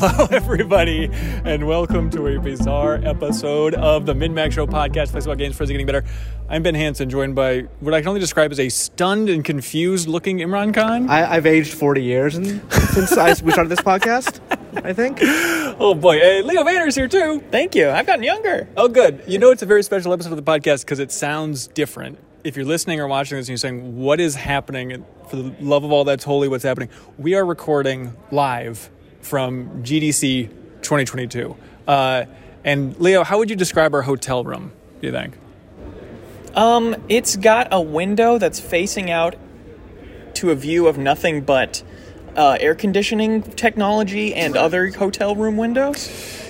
Hello, everybody, and welcome to a bizarre episode of the MinnMax Show podcast, place about games, friends, getting better. I'm Ben Hanson, joined by what I can only describe as a stunned and confused looking Imran Khan. I, I've aged 40 years and, since I, we started this podcast, I think. oh boy, hey, Leo Vader's here too. Thank you. I've gotten younger. Oh, good. You know, it's a very special episode of the podcast because it sounds different. If you're listening or watching this and you're saying, What is happening? For the love of all that's holy, what's happening? We are recording live from GDC 2022. Uh, and Leo, how would you describe our hotel room, do you think? Um, it's got a window that's facing out to a view of nothing but uh, air conditioning technology and other hotel room windows.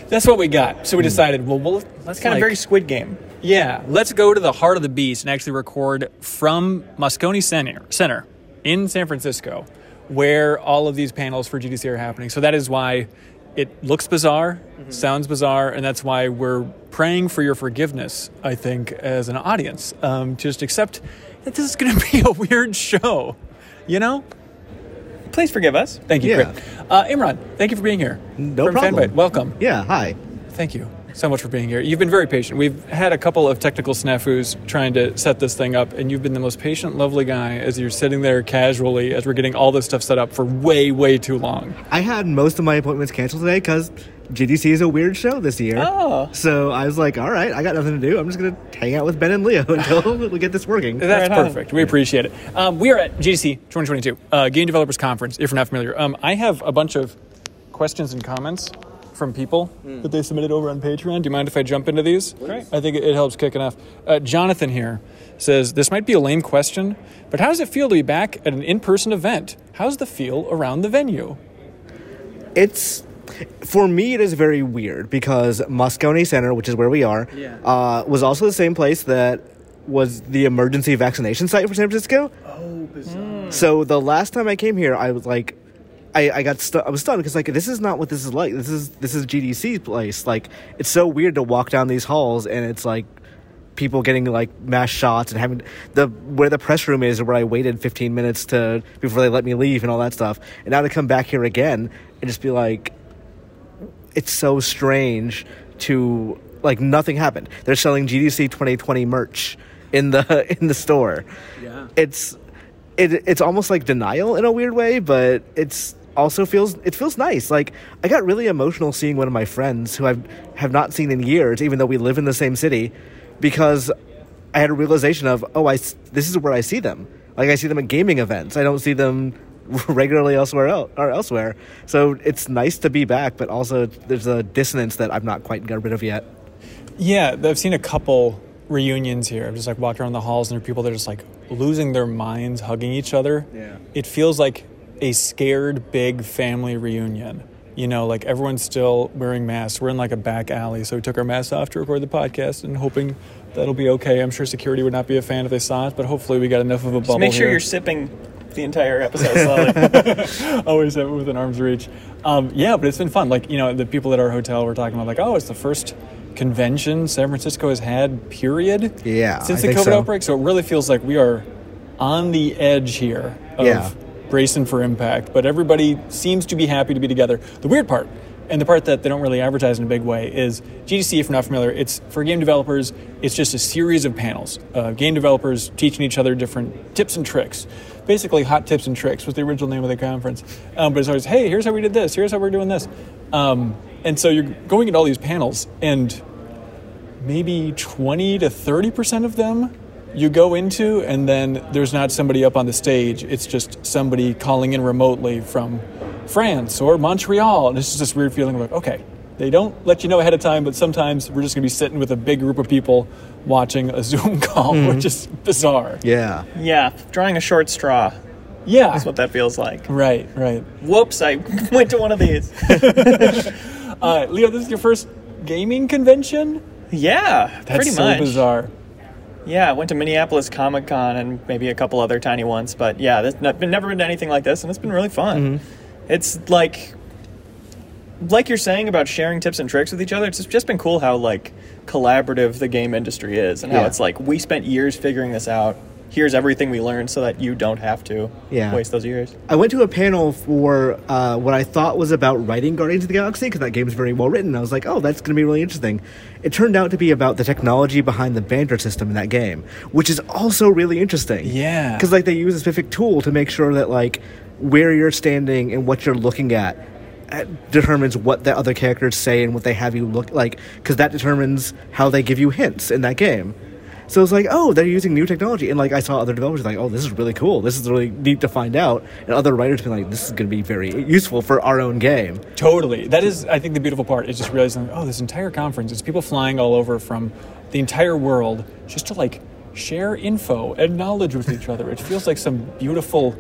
That's what we got. So we decided, well, well let's kind like- of very Squid Game. Yeah, let's go to the heart of the beast and actually record from Moscone Center, Center in San Francisco, where all of these panels for GDC are happening. So that is why it looks bizarre, sounds bizarre, and that's why we're praying for your forgiveness, I think, as an audience. Um, just accept that this is going to be a weird show, you know? Please forgive us. Thank you, Yeah. Uh, Imran, thank you for being here. No From problem. Fanbyte. Welcome. Yeah, hi. Thank you so much for being here. You've been very patient. We've had a couple of technical snafus trying to set this thing up, and you've been the most patient, lovely guy as you're sitting there casually as we're getting all this stuff set up for way, way too long. I had most of my appointments canceled today because GDC is a weird show this year. Oh. So I was like, all right, I got nothing to do. I'm just going to hang out with Ben and Leo until we get this working. That's Right perfect. We appreciate it. Um, we are at GDC 2022, uh, Game Developers Conference, if you're not familiar. Um, I have a bunch of questions and comments from people that they submitted over on Patreon. Do you mind if I jump into these? Great. I think it, it helps kick enough. Uh, Jonathan here says, This might be a lame question, but how does it feel to be back at an in person event? How's the feel around the venue? It's for me it is very weird because Moscone Center, which is where we are, Yeah. uh, was also the same place that was the emergency vaccination site for San Francisco. Oh, bizarre. So the last time I came here, I was like, I, I got stu- I was stunned because like this is not what this is like. This is this is GDC's place. Like it's so weird to walk down these halls and it's like people getting like mass shots and having the where the press room is where I waited 15 minutes to before they let me leave and all that stuff. And now to come back here again and just be like, it's so strange to like nothing happened. They're selling GDC 2020 merch in the in the store. Yeah. It's it it's almost like denial in a weird way, but it's also feels it feels nice. Like I got really emotional seeing one of my friends who I have not seen in years, even though we live in the same city, because I had a realization of oh I this is where I see them. Like I see them at gaming events. I don't see them regularly elsewhere else or elsewhere. So it's nice to be back, but also there's a dissonance that I've not quite got rid of yet. Yeah, I've seen a couple reunions here. I've just like walked around the halls and there are people that are just like losing their minds, hugging each other. Yeah. It feels like a scared big family reunion. You know, like everyone's still wearing masks. We're in like a back alley, so we took our masks off to record the podcast and hoping that'll be okay. I'm sure security would not be a fan if they saw it, but hopefully we got enough of a bubble make sure here. you're sipping the entire episode slowly. always have it within arm's reach. Um, yeah, but it's been fun. Like, you know, the people at our hotel were talking about, like, oh, it's the first convention San Francisco has had, period. Yeah, Since I the think COVID so. outbreak. So it really feels like we are on the edge here of Yeah. Bracing for impact. But everybody seems to be happy to be together. The weird part, and the part that they don't really advertise in a big way, is GDC, if you're not familiar, it's for game developers, it's just a series of panels. Uh, game developers teaching each other different tips and tricks. Basically, Hot Tips and Tricks was the original name of the conference. Um, but it's always, hey, here's how we did this, here's how we're doing this. Um, and so you're going into all these panels, and maybe 20 to 30% of them you go into and then there's not somebody up on the stage it's just somebody calling in remotely from france or montreal and it's just this weird feeling of like okay they don't let you know ahead of time but sometimes we're just going to be sitting with a big group of people watching a zoom call which is bizarre Yeah. yeah, drawing a short straw yeah that's what that feels like. right right Whoops, I went to one of these. uh, leo this is your first gaming convention Yeah, that's pretty so much. bizarre Yeah, I went to Minneapolis Comic Con and maybe a couple other tiny ones, but yeah, there's not, been, never been to anything like this, and it's been really fun. Mm-hmm. It's like, like you're saying about sharing tips and tricks with each other. It's just been cool how like collaborative the game industry is, and how Yeah. it's like we spent years figuring this out, here's everything we learned so that you don't have to Yeah. waste those years. I went to a panel for uh, what I thought was about writing Guardians of the Galaxy because that game is very well written. I was like, oh, that's going to be really interesting. It turned out to be about the technology behind the banter system in that game, which is also really interesting. Yeah. because like they use a specific tool to make sure that like where you're standing and what you're looking at uh, determines what the other characters say and what they have you look like because that determines how they give you hints in that game. So it's like, oh, they're using new technology, and like I saw other developers like, oh, this is really cool. This is really neat to find out, and other writers been like, this is going to be very useful for our own game. Totally. That is, I think, the beautiful part is just realizing, oh, this entire conference is people flying all over from the entire world just to like share info and knowledge with each other. It feels like some beautiful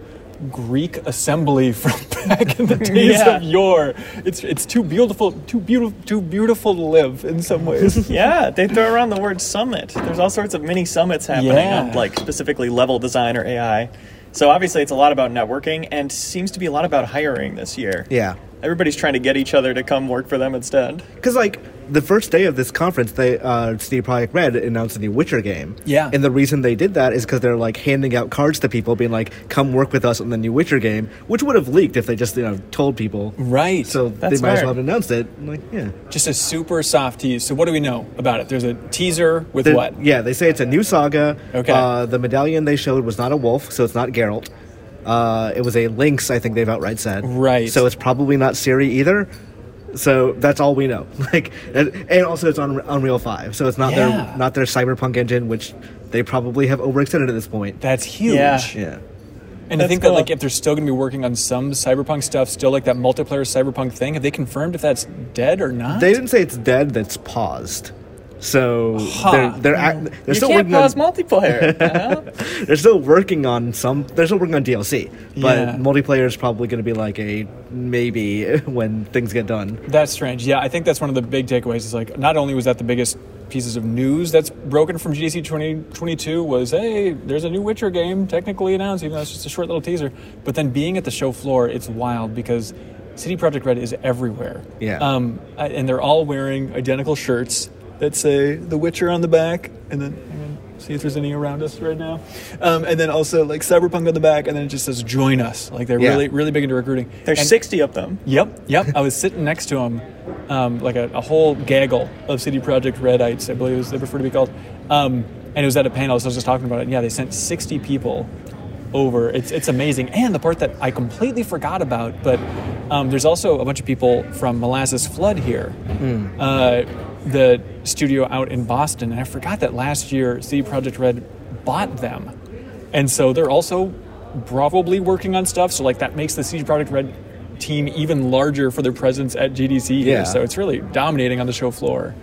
Greek assembly from back in the days Yeah. of yore. It's it's too beautiful, too beautiful, too beautiful to live in some ways. Yeah, they throw around the word summit. There's all sorts of mini summits happening Yeah. on like specifically level design or AI. So obviously it's a lot about networking and seems to be a lot about hiring this year. Yeah, Everybody's trying to get each other to come work for them instead. because like the first day of this conference, they uh, CD Projekt Red announced a new Witcher game. Yeah. and the reason they did that is because they're like handing out cards to people, being like, "Come work with us on the new Witcher game," which would have leaked if they just you know told people. Right. So That's they might as well have announced it. I'm like, yeah. just a super soft tease. So what do we know about it? There's a teaser with They're- what? Yeah, they say it's a new saga. Okay. Uh, the medallion they showed was not a wolf, so it's not Geralt. Uh, it was a lynx, I think they've outright said. Right. So it's probably not Ciri either. So that's all we know. Like, and, and also it's on Unreal Five, so it's not Yeah. their not their Cyberpunk engine, which they probably have overextended at this point. That's huge. Yeah. Yeah. And I That's think that like if they're still going to be working on some cyberpunk stuff, still like that multiplayer cyberpunk thing, have they confirmed if that's dead or not? They didn't say it's dead. That's paused. So Huh. they're they're act, they're you still can't working on pause multiplayer. uh-huh. they're still working on some. They're still working on DLC, but Yeah. multiplayer is probably going to be like a maybe when things get done. That's strange. Yeah, I think that's one of the big takeaways. Is like not only was that the biggest pieces of news that's broken from GDC 2022 was hey, there's a new Witcher game technically announced, even though it's just a short little teaser. But then being at the show floor, it's wild because CD Projekt Red is everywhere. Yeah. Um, and they're all wearing identical shirts that say The Witcher on the back, and then. See if there's any around us right now, um, and then also like Cyberpunk on the back, and then it just says "Join us." Like they're Yeah. really, really big into recruiting. There's And- 60 of them. Yep, yep. I was sitting next to them, um, like a, a whole gaggle of CD Projekt Redites, I believe is they prefer to be called. Um, and it was at a panel, so I was just talking about it. And yeah, they sent 60 people over. It's it's amazing. And the part that I completely forgot about, but um, there's also a bunch of people from Molasses Flood here. Uh, the studio out in Boston, and I forgot that last year CD Projekt Red bought them, and so they're also probably working on stuff. So like that makes the CD Projekt Red team even larger for their presence at GDC here. Yeah. So it's really dominating on the show floor.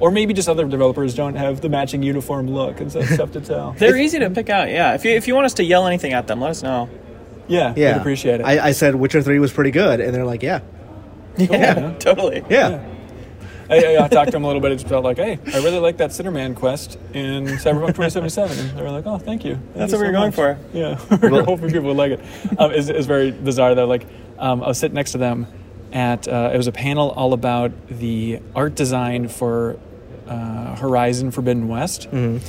Or maybe just other developers don't have the matching uniform look, and so it's tough to tell. They're easy to pick out. Yeah, if you if you want us to yell anything at them, let us know. Yeah, Yeah, we'd appreciate it. I, I said Witcher Three was pretty good, and they're like, yeah, Yeah, totally. yeah. I, I, I talked to them a little bit. It's felt like, hey, I really like that Sinnerman quest in Cyberpunk 2077. And they were like, oh, thank you. Thank That's you what we so were going much." for. Yeah, we we're hoping people would like it. Um, it's, it's very bizarre though. Like, um, I was sitting next to them at uh, it was a panel all about the art design for uh, Horizon Forbidden West, and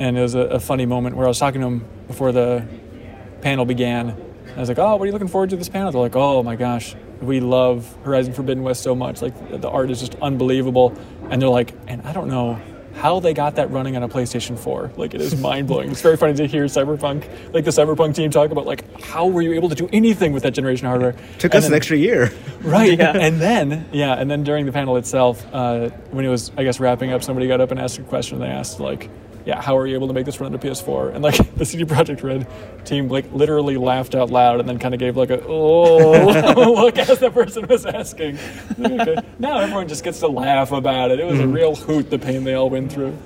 it was a, a funny moment where I was talking to them before the panel began. I was like, "Oh, what are you looking forward to this panel?" They're like, "Oh my gosh, we love Horizon Forbidden West so much. Like the art is just unbelievable." And they're like, "And I don't know how they got that running on a PlayStation 4. Like it is mind blowing. it's very funny to hear Cyberpunk, like the Cyberpunk team, talk about like how were you able to do anything with that generation of hardware? Took And us an extra year. Right. Yeah. And then, yeah, and then during the panel itself, uh, when it was, I guess, wrapping up, somebody got up and asked a question. They asked, like, yeah, how are you able to make this run on a PS4? And, like, the CD Projekt Red team, like, literally laughed out loud and then kind of gave, like, a, oh, look as the person was asking. Okay. Now everyone just gets to laugh about it. It was a mm-hmm. real hoot, the pain they all went through.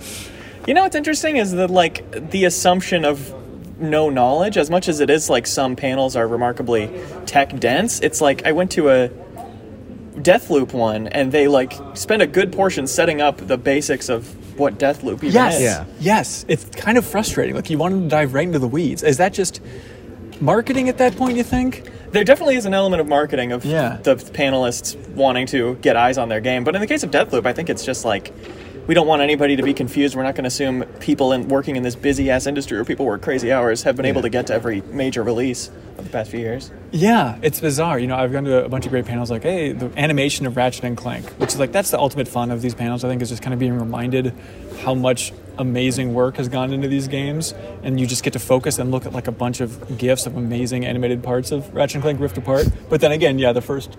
You know what's interesting is that like the assumption of no knowledge, as much as it is like some panels are remarkably tech dense, it's like I went to a Deathloop one and they like spend a good portion setting up the basics of what Deathloop even Yes. is. Yeah. Yes. It's kind of frustrating. Like, you wanted to dive right into the weeds. Is that just marketing at that point, you think? There definitely is an element of marketing of Yeah. the panelists wanting to get eyes on their game, but in the case of Deathloop, I think it's just like we don't want anybody to be confused. We're not going to assume people in working in this busy ass industry where people work crazy hours have been able to get to every major release of the past few years. Yeah, it's bizarre. You know, I've gone to a bunch of great panels like, hey, the animation of Ratchet and Clank, which is like that's the ultimate fun of these panels. I think is just kind of being reminded how much amazing work has gone into these games, and you just get to focus and look at like a bunch of gifs of amazing animated parts of Ratchet and Clank Rift Apart. But then again, yeah, the first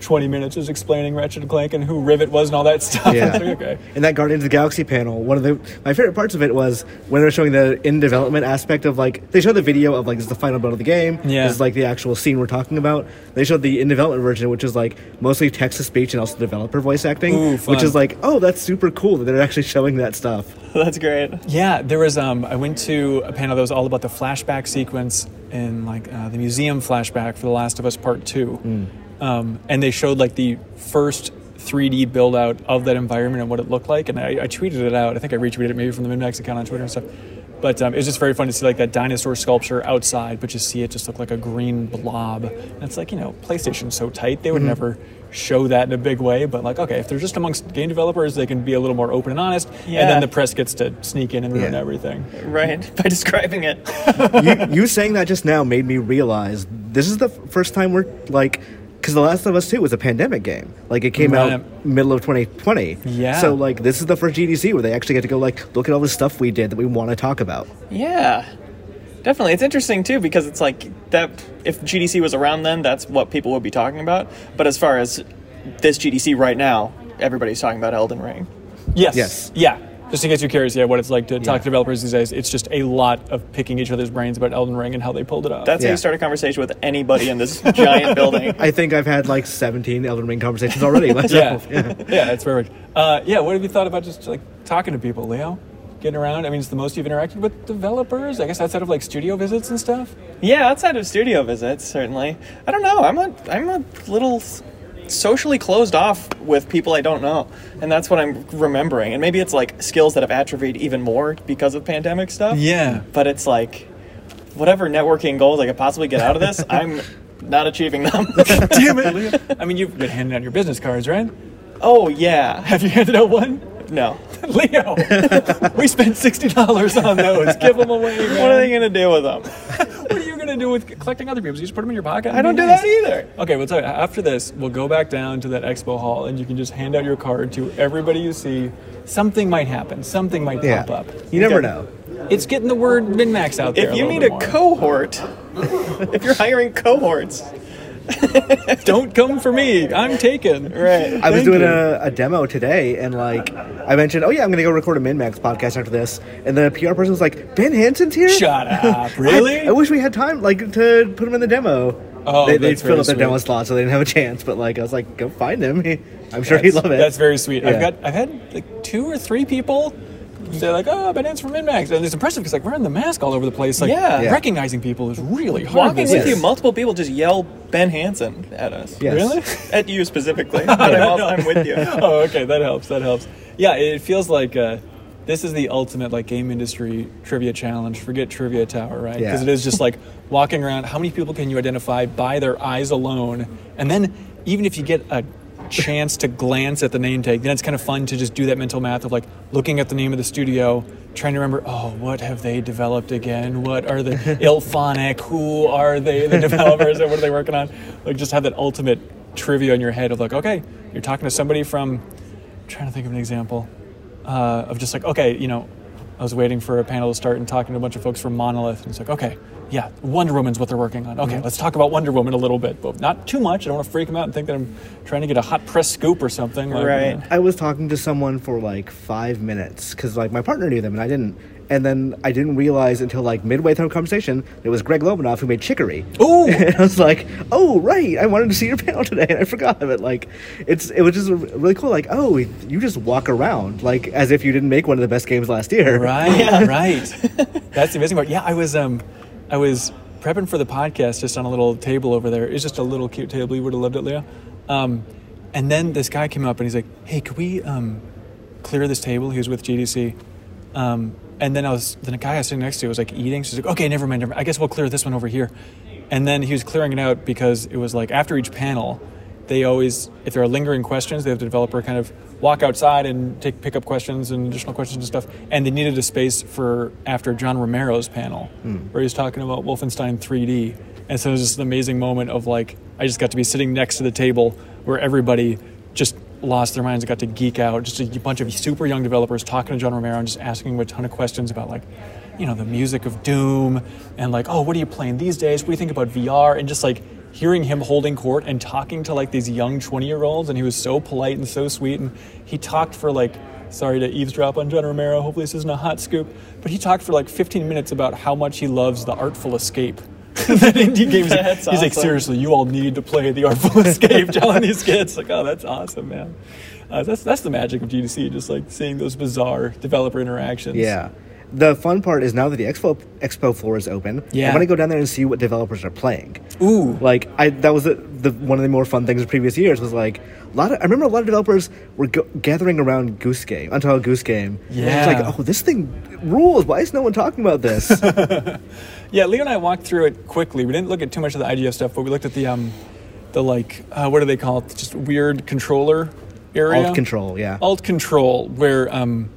20 minutes is explaining Ratchet and Clank and who Rivet was and all that stuff. Yeah. Like, okay. And that Guardians of the Galaxy panel, one of the my favorite parts of it was when they're showing the in development aspect of like they showed the video of like this is the final build of the game. Yeah. This is like the actual scene we're talking about. They showed the in development version, which is like mostly text to speech and also developer voice acting. Ooh, which is like, oh, that's super cool that they're actually showing that stuff. That's great. Yeah, there was. Um, I went to a panel that was all about the flashback sequence in like uh, the museum flashback for The Last of Us Part Two, um, and they showed like the first 3D build out of that environment and what it looked like. And I, I tweeted it out. I think I retweeted it maybe from the MinnMax account on Twitter and stuff. But um, it was just very fun to see like that dinosaur sculpture outside, but just see it just look like a green blob. And it's like you know, PlayStation's so tight they would never show that in a big way. But like, okay, if they're just amongst game developers, they can be a little more open and honest. And then the press gets to sneak in and ruin Yeah. everything. Right. By describing it. you, you saying that just now made me realize this is the f- first time we're like because the last of us 2 was a pandemic game like it came Right. out middle of 2020 Yeah. so like this is the first gdc where they actually get to go like look at all the stuff we did that we want to talk about Yeah. Definitely. It's interesting too because it's like that if GDC was around then, that's what people would be talking about. But as far as this GDC right now, everybody's talking about Elden Ring. Yes. Yes. Yeah. Just in case you're curious, yeah, what it's like to Yeah. talk to developers these days, it's just a lot of picking each other's brains about Elden Ring and how they pulled it off. That's how you start a conversation with anybody in this giant building. i think i've had like 17 elden ring conversations already yeah. myself yeah, it's perfect. Uh, yeah, what have you thought about just like talking to people, Leo? Getting around. I mean, it's the most you've interacted with developers. I guess outside of like studio visits and stuff. Yeah, outside of studio visits, certainly. I don't know. I'm a I'm a little socially closed off with people I don't know, and that's what I'm remembering. And maybe it's like skills that have atrophied even more because of pandemic stuff. Yeah. But it's like whatever networking goals I could possibly get out of this, I'm not achieving them. Damn it, I mean, you've been handing out your business cards, right? oh yeah. Have you handed out one? No. Leo, we spent sixty dollars on those. Give them away, man. What are they gonna do with them? What are you gonna do with collecting other people's? You just put them in your pocket. I don't do nice. that either. Okay, well, tell you, after this, we'll go back down to that expo hall, and you can just hand out your card to everybody you see. Something might happen. Something might yeah pop up. you never know It's getting the word MinnMax out there. If you need a more. cohort, if you're hiring cohorts, don't come for me. I'm taken. right? I was Thank doing you. a, a demo today, and like I mentioned, oh yeah, I'm gonna go record a MinnMax podcast after this, and the PR person was like, Ben Hanson's here. Shut up. Really? I, I wish we had time, like, to put him in the demo. Oh, they, they filled very up their demo slot, so they didn't have a chance. But like, I was like, go find him. I'm sure he'd love it. That's very sweet. I've got I've had like two or three people say like, "Oh, bananas from MinnMax," and it's impressive because like wearing the mask all over the place. Like Yeah. Yeah. recognizing people is really hard. Walking these with you, multiple people just yell Ben Hanson at us. Yes. Really? At you specifically, but I'm, also, I'm with you. oh, okay, that helps. That helps. Yeah, it feels like uh, this is the ultimate like game industry trivia challenge. Forget trivia tower, right? Yeah. Because it is just like walking around. How many people can you identify by their eyes alone? And then even if you get a chance to glance at the name tag, then it's kind of fun to just do that mental math of like looking at the name of the studio, trying to remember, oh, what have they developed again? What are the IllFonic? Who are they? The developers and what are they working on? Like just have that ultimate trivia in your head of like, okay, you're talking to somebody from trying to think of an example uh, of just like, okay, you know, I was waiting for a panel to start and talking to a bunch of folks from Monolith, and it's like, okay, yeah, Wonder Woman's what they're working on. Okay, let's talk about Wonder Woman a little bit, but not too much. I don't want to freak them out and think that I'm trying to get a hot press scoop or something. Like, Right. I was talking to someone for like five minutes because like my partner knew them and I didn't. And then I didn't realize until like midway through the conversation it was Greg Lobanov who made Chicory. Oh, and I was like, oh right, I wanted to see your panel today and I forgot of it. Like, it's it was just really cool. Like, oh, you just walk around like as if you didn't make one of the best games last year. Right, right. That's the amazing part. Yeah, I was um, I was prepping for the podcast just on a little table over there. It's just a little cute table. You would have loved it, Leah. Um, and then this guy came up and he's like, "Hey, could we um, clear this table?" He was with GDC. Um, and then I was then a guy I was sitting next to was like eating. So he's like, "Okay, never mind. Never mind. I guess we'll clear this one over here." And then he was clearing it out because it was like after each panel, they always, if there are lingering questions, they have the developer kind of walk outside and take pick up questions and additional questions and stuff. And they needed a space for after John Romero's panel, hmm. where he was talking about Wolfenstein 3D. And so it was just an amazing moment of like, I just got to be sitting next to the table where everybody just lost their minds and got to geek out. Just a bunch of super young developers talking to John Romero and just asking him a ton of questions about like, you know, the music of Doom and like, oh, what are you playing these days? What do you think about VR? And just like hearing him holding court and talking to like these young 20 year olds. And he was so polite and so sweet. And he talked for like, sorry to eavesdrop on John Romero. Hopefully this isn't a hot scoop. But he talked for like 15 minutes about how much he loves the Artful Escape. that indie games. That's He's like, seriously, you all need to play the Artful Escape. Telling these kids, like, oh, that's awesome, man. Uh, that's that's the magic of GDC, just like seeing those bizarre developer interactions. Yeah. The fun part is now that the expo expo floor is open, Yeah. I want to go down there and see what developers are playing. Ooh. Like I, that was the, the one of the more fun things of previous years was like a lot of. I remember a lot of developers were go, gathering around Goose Game, Untitled Goose Game. Yeah. It's like, oh, this thing rules. Why is no one talking about this? Yeah, Leo and I walked through it quickly. We didn't look at too much of the IGF stuff, but we looked at the um, the like uh, what do they call it? Just weird controller area. Alt control, yeah. Alt control, where um,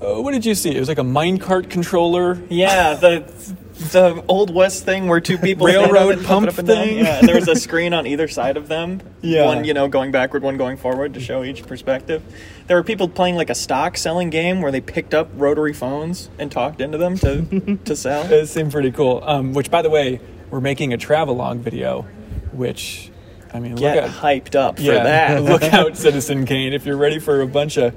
uh, what did you see? It was like a minecart controller. Yeah, the the old west thing where two people Railroad pump up and down. thing. Yeah, there was a screen on either side of them. Yeah. one you know going backward, one going forward to show each perspective. There were people playing like a stock selling game where they picked up rotary phones and talked into them to to sell. It seemed pretty cool. Um, which, by the way, we're making a travelogue video, which I mean, Get look at hyped up for yeah, that. look out, Citizen Kane, if you're ready for a bunch of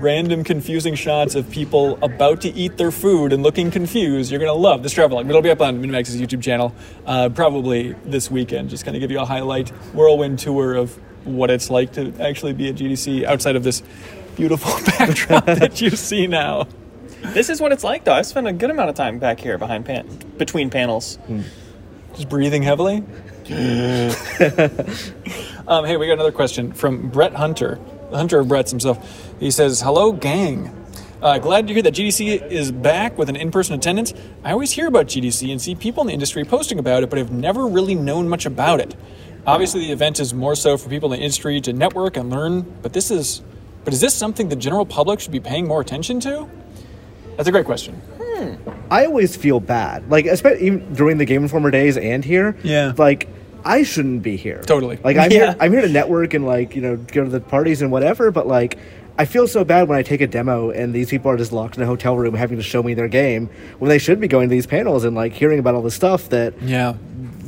random confusing shots of people about to eat their food and looking confused, you're gonna love this travel log. It'll be up on MinnMax's YouTube channel uh, probably this weekend. Just kind of give you a highlight whirlwind tour of what it's like to actually be at GDC outside of this beautiful backdrop that you see now. This is what it's like, though. I spent a good amount of time back here behind pan- between panels. Just breathing heavily. um, hey, we got another question from Brett Hunter, hunter of Brett's himself. He says, "Hello, gang. Uh, glad to hear that GDC is back with an in-person attendance. I always hear about GDC and see people in the industry posting about it, but I've never really known much about it. Obviously, the event is more so for people in the industry to network and learn. But this is, but is this something the general public should be paying more attention to? That's a great question. I always feel bad, like especially even during the Game Informer days and here. Yeah. Like I shouldn't be here. Totally. Like I'm Yeah. here. I'm here to network and like you know go to the parties and whatever. But like I feel so bad when I take a demo and these people are just locked in a hotel room having to show me their game when they should be going to these panels and like hearing about all the stuff that Yeah.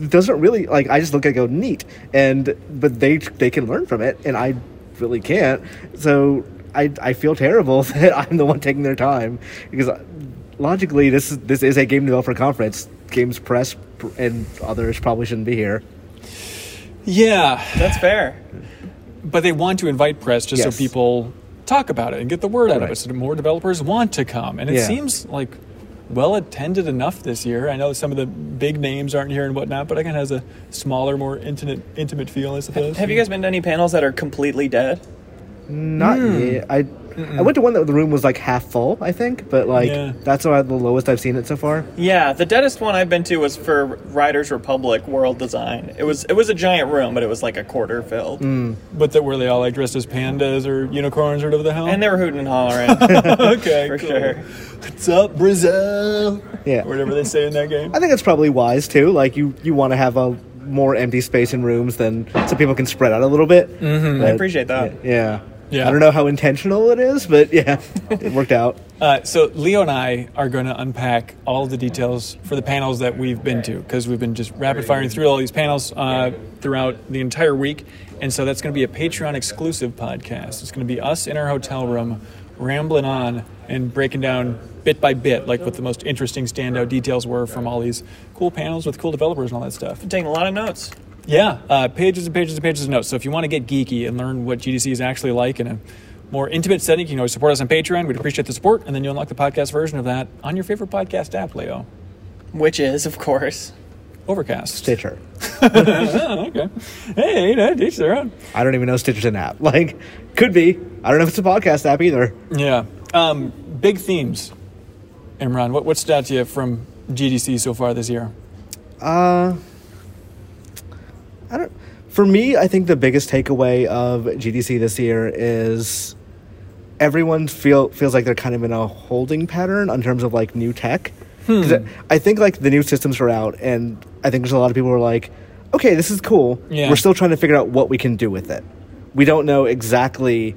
doesn't really like. I just look at it and go neat, and but they they can learn from it, and I really can't. So. I, I feel terrible that I'm the one taking their time because uh, logically this is this is a game developer conference. Games press and others probably shouldn't be here. Yeah. That's fair. but they want to invite press just Yes. so people talk about it and get the word out of it so more developers want to come and it Yeah. seems like well attended enough this year i know some of the big names aren't here and whatnot but of has a smaller more intimate intimate feel i suppose Have you guys been to any panels that are completely dead? Not yet. I I went to one that the room was like half full, I think, but like Yeah. that's about the lowest I've seen it so far. Yeah, the deadest one I've been to was for Riders Republic World Design. It was it was a giant room, but it was like a quarter filled, but that were they all like dressed as pandas or unicorns or whatever the hell and they were hooting and hollering okay for cool. sure. what's up brazil Yeah. or whatever they say in that game I think it's probably wise too. Like you you want to have a more empty space in rooms than so people can spread out a little bit. Mm-hmm. I appreciate that. Yeah. Yeah. I don't know how intentional it is, but yeah, it worked out. Uh, so Leo and I are going to unpack all the details for the panels that we've been to because we've been just rapid firing through all these panels uh, throughout the entire week, and so that's going to be a Patreon exclusive podcast. It's going to be us in our hotel room rambling on and breaking down bit by bit like what the most interesting standout details were from all these cool panels with cool developers and all that stuff. I'm taking a lot of notes. Yeah, uh, pages and pages and pages of notes. So if you want to get geeky and learn what GDC is actually like in a more intimate setting, you can always support us on Patreon. We'd appreciate the support, and then you'll unlock the podcast version of that on your favorite podcast app, Leo. Which is, of course, Overcast. Stitcher. Oh, okay. Hey, no, each their own. I don't even know Stitcher's an app. Like, could be. I don't know if it's a podcast app either. Yeah. Um, big themes. Imran, what, what stood out to you from GDC so far this year? Uh, I don't. For me, I think the biggest takeaway of GDC this year is everyone feel feels like they're kind of in a holding pattern in terms of like new tech. Hmm. I think like the new systems are out, and I think there's a lot of people who are like, okay, this is cool. Yeah. We're still trying to figure out what we can do with it. We don't know exactly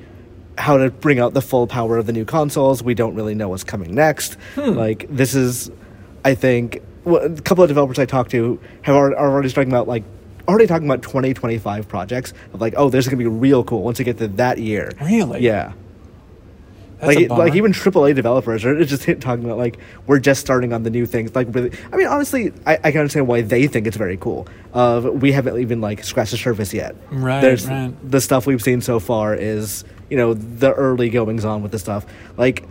how to bring out the full power of the new consoles. We don't really know what's coming next. Hmm. Like this is, I think, well, a couple of developers I talked to have already, are already talking about like already talking about 2025 projects of like, oh, this is gonna be real cool once we get to that year. Really? Yeah. That's like, like even AAA developers are just talking about like we're just starting on the new things. Like really, I mean, honestly, I, I can understand why they think it's very cool. Uh, we haven't even like scratched the surface yet. Right, There's right. the stuff we've seen so far is you know the early goings on with the stuff. Like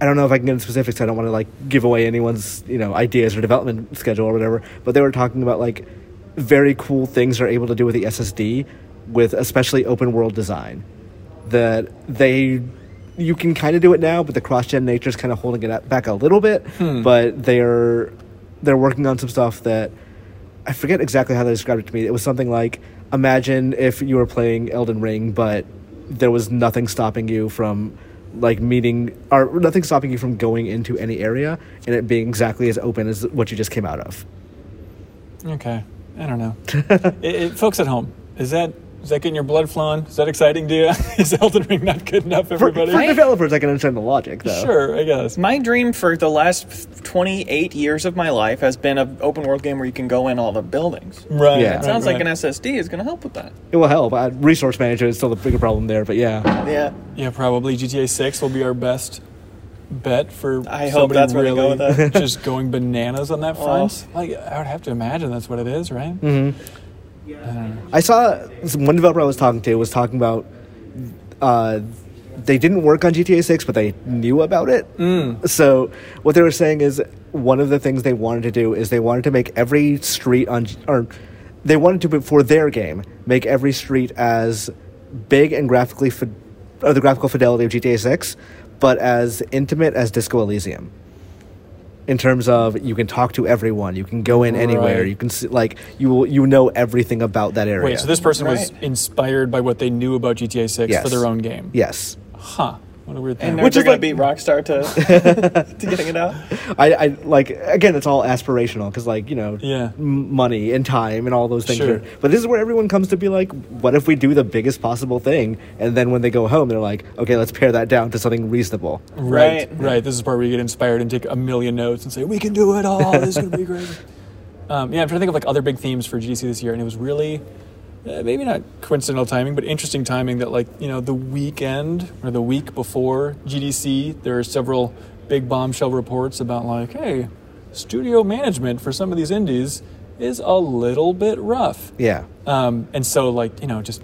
I don't know if I can get into specifics. I don't want to like give away anyone's you know ideas or development schedule or whatever. But they were talking about like very cool things they're able to do with the SSD, with especially open world design. That they you can kind of do it now, but the cross gen nature is kind of holding it back a little bit. Hmm. But they're they're working on some stuff that I forget exactly how they described it to me. It was something like imagine if you were playing Elden Ring, but there was nothing stopping you from like meeting or nothing stopping you from going into any area and it being exactly as open as what you just came out of. Okay, I don't know. it, it, folks at home, is that is that getting your blood flowing? Is that exciting to you? is Elden Ring not good enough, For, everybody? for developers, I can understand the logic though. Sure, I guess. My dream for the last 28 years of my life has been an open world game where you can go in all the buildings. Right. Yeah. right, Sounds like an SSD is going to help with that. It will help. Uh, resource management is still the bigger problem there, but yeah. Yeah. Yeah, probably GTA Six will be our best bet for. I hope somebody that's where they go really with that. just going bananas on that front. Oh. Like I would have to imagine that's what it is, right? Mm-hmm. I saw one developer I was talking to was talking about uh, they didn't work on GTA 6, but they knew about it. Mm. So what they were saying is one of the things they wanted to do is they wanted to make every street on or they wanted to for their game make every street as big and graphically fi- or the graphical fidelity of GTA 6, but as intimate as Disco Elysium. In terms of you can talk to everyone, you can go in anywhere, Right. you can see, like you will you know everything about that area. Wait, so this person was inspired by what they knew about GTA Six Yes. for their own game. Yes, Huh. What a weird thing. And Which they're is going to like- beat Rockstar to, to getting it out. I, I like again. It's all aspirational because like you know, Yeah. m- money and time and all those things. Sure. Are, but this is where everyone comes to be like, what if we do the biggest possible thing? And then when they go home, they're like, okay, let's pare that down to something reasonable. Right, Right. right. This is part where you get inspired and take a million notes and say, "We can do it all. This is gonna be great." Um, yeah, I'm trying to think of like other big themes for GDC this year, and it was really uh, maybe not coincidental timing, but interesting timing. That like you know the weekend or the week before GDC, there are several big bombshell reports about like, hey, studio management for some of these indies is a little bit rough. Yeah, Um, and so, like, you know, just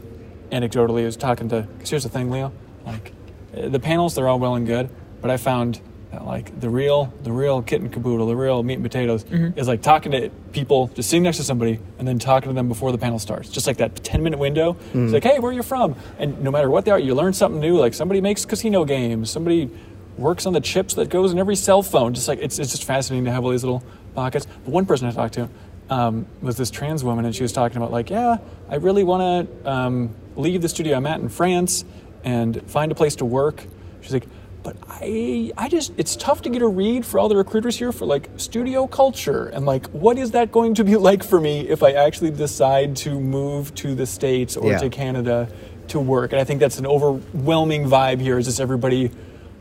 anecdotally, I was talking to, because here's the thing, Leo, like, uh, the panels, they're all well and good, but I found like, the real, the real kit and caboodle, the real meat and potatoes is like talking to people, just sitting next to somebody, and then talking to them before the panel starts. Just like that 10 minute window. It's like, hey, where are you from? And no matter what they are, you learn something new. Like, somebody makes casino games, somebody works on the chips that goes in every cell phone. Just like, it's, it's just fascinating to have all these little pockets. But one person I talked to, um, was this trans woman, and she was talking about like, yeah, I really want to um, leave the studio I'm at in France and find a place to work. She's like, but I, I just, it's tough to get a read for all the recruiters here for like studio culture and like, what is that going to be like for me if I actually decide to move to the states or Yeah. to Canada to work? And I think that's an overwhelming vibe here. Is just everybody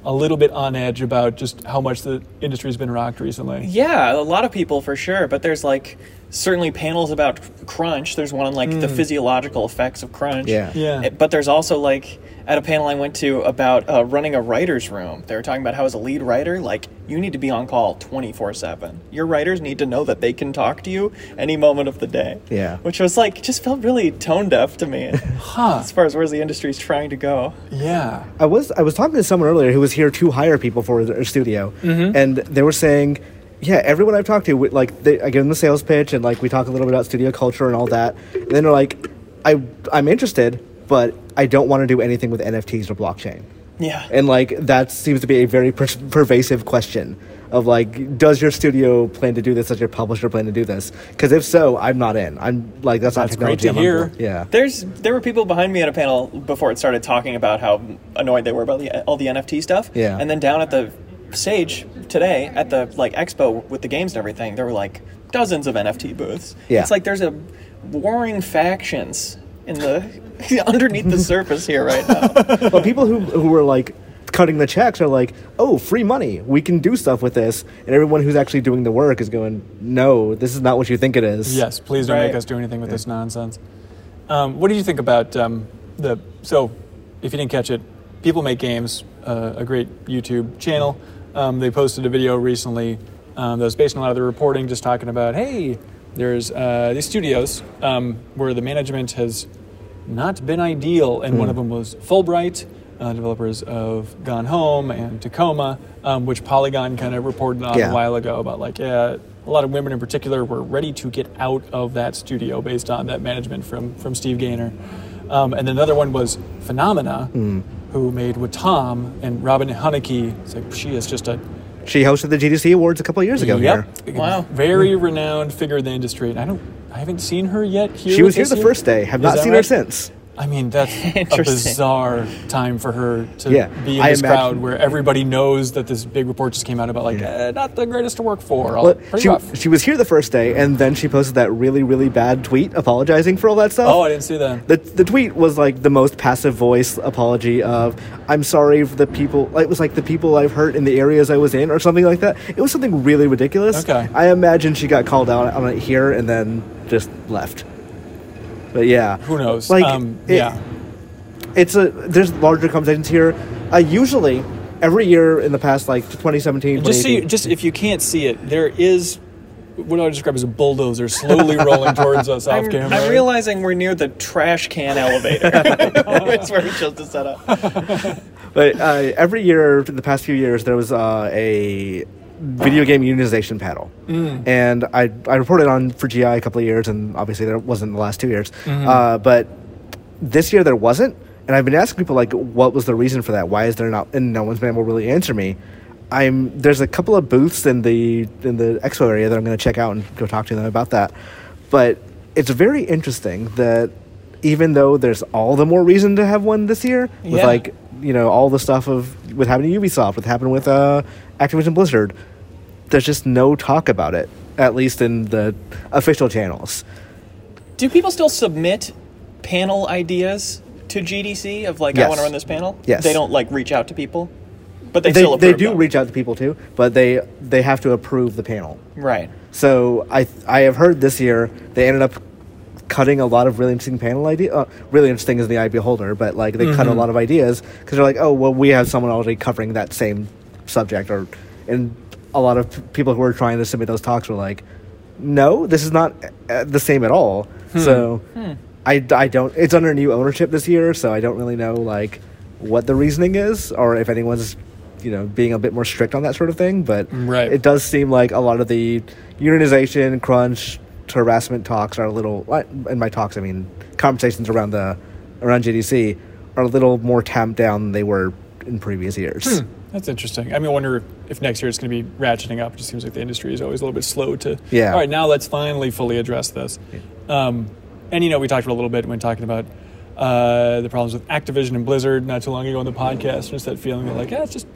a little bit on edge about just how much the industry's been rocked recently? Yeah, a lot of people for sure, but there's like certainly panels about crunch. There's one on like the physiological effects of crunch. Yeah. Yeah. Eh, But there's also like at a panel I went to about uh, running a writer's room. They were talking about how as a lead writer, like you need to be on call 24/7. Your writers need to know that they can talk to you any moment of the day. Yeah. Which was like just felt really tone deaf to me Huh. as far as where the industry's trying to go. Yeah. I was I was talking to someone earlier who was here to hire people for their studio, and they were saying, yeah, everyone I've talked to, we- like, they, I give them the sales pitch, and like we talk a little bit about studio culture and all that, and then they're like, I I'm interested, but I don't want to do anything with NFTs or blockchain, Yeah. and like that seems to be a very per- pervasive question of like, does your studio plan to do this? Does your publisher plan to do this? Because if so, I'm not in. I'm like, that's not That's great technology. to I'm hear. Yeah. There's there were people behind me at a panel before it started talking about how annoyed they were about the, all the NFT stuff. Yeah. And then down at the stage today at the like expo with the games and everything, there were like dozens of NFT booths. Yeah. It's like there's a warring factions in the underneath the surface here right now. but people who who were like cutting the checks are like, oh, free money. We can do stuff with this. And everyone who's actually doing the work is going, no, this is not what you think it is. Yes, please don't make us do anything with this nonsense. Um, what did you think about um, the? So, if you didn't catch it, People Make Games, uh, a great YouTube channel. Um, they posted a video recently um, that was based on a lot of the reporting, just talking about, hey, there's uh, these studios um, where the management has not been ideal, and one of them was Fullbright, uh, developers of Gone Home and Tacoma, um, which Polygon kind of reported on Yeah. a while ago about like, yeah, a lot of women in particular were ready to get out of that studio based on that management from from Steve Gaynor. Um, and another one was Funomena, who made Wattam and Robin Hunicke. It's like she is just a She hosted the GDC Awards a couple of years ago here. Wow. very renowned figure in the industry. And I don't, I haven't seen her yet. Here She was here the year. first day. Have Is not that seen her since. I mean, that's a bizarre time for her to Yeah, be in I this imagine- crowd where everybody knows that this big report just came out about like eh, not the greatest to work for. Well, she, rough. she was here the first day, and then she posted that really, really bad tweet apologizing for all that stuff. Oh, I didn't see that. the, the tweet was like the most passive voice apology of I'm sorry for the people it was like the people I've hurt in the areas I was in or something like that. It was something really ridiculous. Okay. I imagine she got called out on it here and then just left. But yeah. Who knows? Like um, it- yeah. It's a there's larger conversations here. Uh, usually every year in the past like 2017 Just see, 2018 just if you can't see it, there is what I describe as a bulldozer slowly rolling towards us off I'm, camera. I'm realizing we're near the trash can elevator. That's where we chose to set up. But uh, every year, for the past few years, there was uh, a video game unionization panel, and I I reported on for GI a couple of years, and obviously there wasn't in the last two years. Uh, but this year there wasn't, and I've been asking people like, what was the reason for that? Why is there not? And no one's been able to really answer me. I'm there's a couple of booths in the in the expo area that I'm going to check out and go talk to them about that. But it's very interesting that even though there's all the more reason to have one this year, with Yeah. like you know all the stuff of with happening to Ubisoft, with happening with uh, Activision Blizzard, there's just no talk about it, at least in the official channels. Do people still submit panel ideas to GDC of like I want to run this panel? Yes. They don't like reach out to people, but they, They, still they do them. reach out to people too, but they they have to approve the panel. right. So I I have heard this year they ended up cutting a lot of really interesting panel ideas. Uh, really interesting is the eye beholder, but like they cut a lot of ideas because they're like, oh well, we have someone already covering that same subject, or and a lot of p- people who were trying to submit those talks were like, no, this is not uh, the same at all. Hmm. So hmm. I I don't. It's under new ownership this year, so I don't really know like what the reasoning is, or if anyone's you know being a bit more strict on that sort of thing. But mm, Right. it does seem like a lot of the unionization, crunch, harassment talks are a little. In my talks, I mean conversations around the around GDC are a little more tamped down than they were in previous years. Hmm. That's interesting. I mean, I wonder if next year it's going to be ratcheting up. It just seems like the industry is always a little bit slow to. Yeah. All right, now let's finally fully address this. Um, and you know, we talked about a little bit when talking about uh, the problems with Activision and Blizzard not too long ago on the podcast. Just that feeling of like, yeah, it's just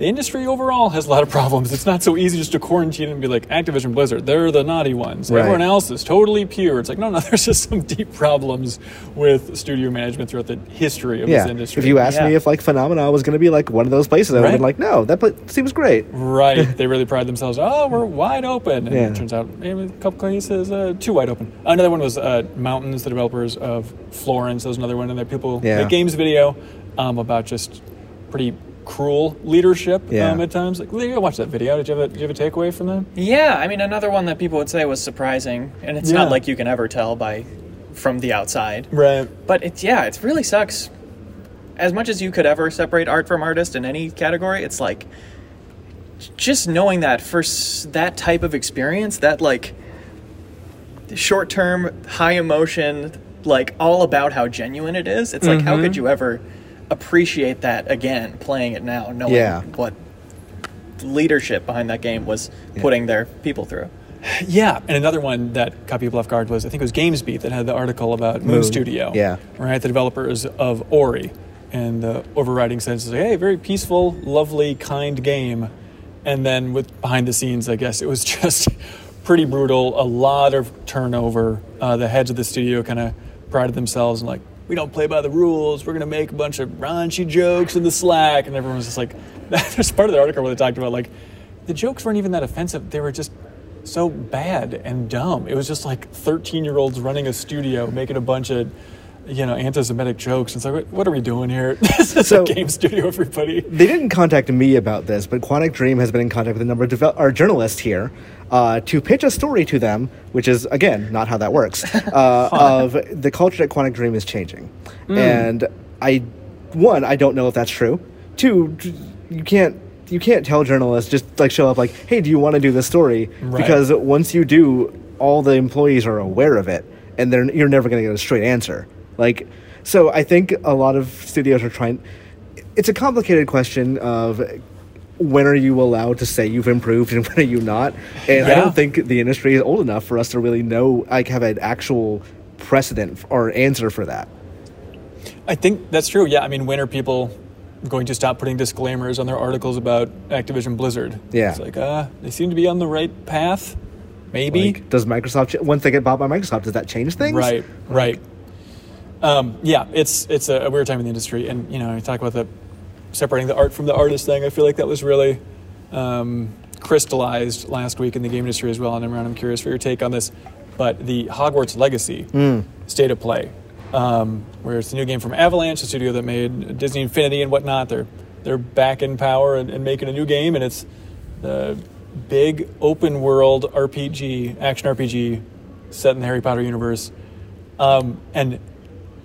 the industry overall has a lot of problems. It's not so easy just to quarantine and be like Activision Blizzard. They're the naughty ones. Right. Everyone else is totally pure. It's like no, no. There's just some deep problems with studio management throughout the history of Yeah. this industry. If you asked me if like Funomena was going to be like one of those places, I would have been like, no, that pla- seems great. Right. They really pride themselves. Oh, we're wide open. And Yeah. it turns out, maybe a couple cases, uh, too wide open. Another one was uh, Mountains, the developers of Florence. That was another one. And there people Yeah. make games video um, about just pretty cruel leadership Yeah. um, at times. Like, you watch that video. Did you have a, did you have a takeaway from that? Yeah, I mean another one that people would say was surprising, and it's Yeah. not like you can ever tell by from the outside. Right. But it's yeah, it really sucks. As much as you could ever separate art from artist in any category, it's like just knowing that for s- that type of experience, that like short term, high emotion, like all about how genuine it is. It's like how Mm-hmm. could you ever appreciate that again playing it now, knowing Yeah. what leadership behind that game was putting their people through. Yeah, and another one that caught people off guard was I think it was GamesBeat that had the article about Moon, Moon, Studio. yeah. right, the developers of Ori, and the overriding sense is like, hey, very peaceful, lovely, kind game, and then with behind the scenes, I guess it was just pretty brutal. A lot of turnover. Uh, the heads of the studio kind of prided themselves and like, we don't play by the rules. We're gonna make a bunch of raunchy jokes in the Slack, and everyone was just like, there's part of the article where they talked about like, the jokes weren't even that offensive. They were just so bad and dumb. It was just like 13 year olds running a studio making a bunch of, you know, anti Semitic jokes. It's like, what- are we doing here? this is So- a game studio, everybody. They didn't contact me about this, but Quantic Dream has been in contact with a number of devel- or journalists here uh, to pitch a story to them, which is again not how that works. Uh, of the culture at Quantic Dream is changing, and I, one, I don't know if that's true. Two, you can't you can't tell journalists just like show up like, hey, do you want to do this story? Right. Because once you do, all the employees are aware of it, and they're you're never going to get a straight answer. Like, so I think a lot of studios are trying. It's a complicated question of when are you allowed to say you've improved and when are you not? And I don't think the industry is old enough for us to really know, like, have an actual precedent or answer for that. I think that's true. Yeah. I mean, when are people going to stop putting disclaimers on their articles about Activision Blizzard? Yeah. It's like, uh, they seem to be on the right path. Maybe. Like, does Microsoft ch- once they get bought by Microsoft, does that change things? Right, right. Um, yeah, it's it's a, a weird time in the industry, and you know, I talk about the separating the art from the artist thing. I feel like that was really um, crystallized last week in the game industry as well. And Imran, I'm curious for your take on this. But the Hogwarts Legacy state of play, um, where it's a new game from Avalanche, the studio that made Disney Infinity and whatnot. They're they're back in power and, and making a new game, and it's the big open world RPG, action RPG set in the Harry Potter universe. Um, and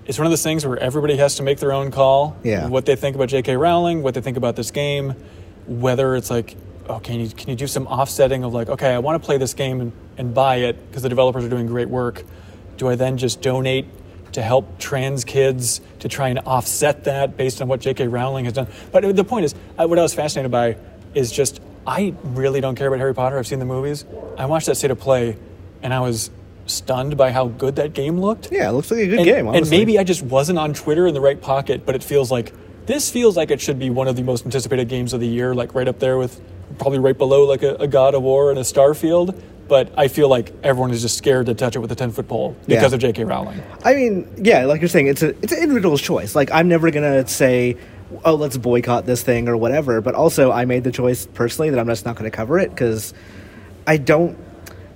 it's one of those things where everybody has to make their own call. Yeah. What they think about J.K. Rowling, what they think about this game, whether it's like, oh, can you can you do some offsetting of like, okay, I want to play this game and, and buy it because the developers are doing great work. Do I then just donate to help trans kids to try and offset that based on what J.K. Rowling has done? But the point is, I, what I was fascinated by is just I really don't care about Harry Potter. I've seen the movies. I watched that state of play, and I was stunned by how good that game looked Yeah, it looks like a good and, game. and maybe I just wasn't on Twitter in the right pocket, but it feels like this feels like it should be one of the most anticipated games of the year, like right up there with probably right below like a, a God of War and a Starfield. But I feel like everyone is just scared to touch it with a ten foot pole because Yeah. of J.K. Rowling. I mean, yeah, like you're saying, it's a it's an individual's choice. Like I'm never gonna say, oh, let's boycott this thing or whatever. But also, I made the choice personally that I'm just not going to cover it because I don't.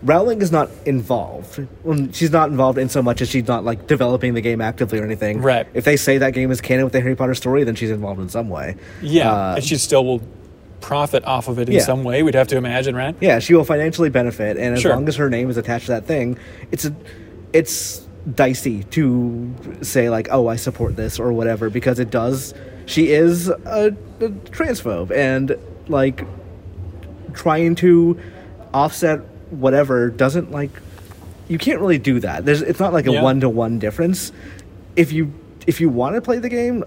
Rowling is not involved. Well, she's not involved in so much as she's not like developing the game actively or anything. Right. If they say that game is canon with the Harry Potter story, then she's involved in some way. Yeah, Uh, and she still will profit off of it in Yeah. some way. We'd have to imagine, right? Yeah, she will financially benefit, and as Sure. long as her name is attached to that thing, it's a, it's dicey to say like, oh, I support this or whatever because it does. She is a, a transphobe, and like trying to offset whatever doesn't like. You can't really do that. There's, it's not like a Yeah. one to one difference. If you if you want to play the game,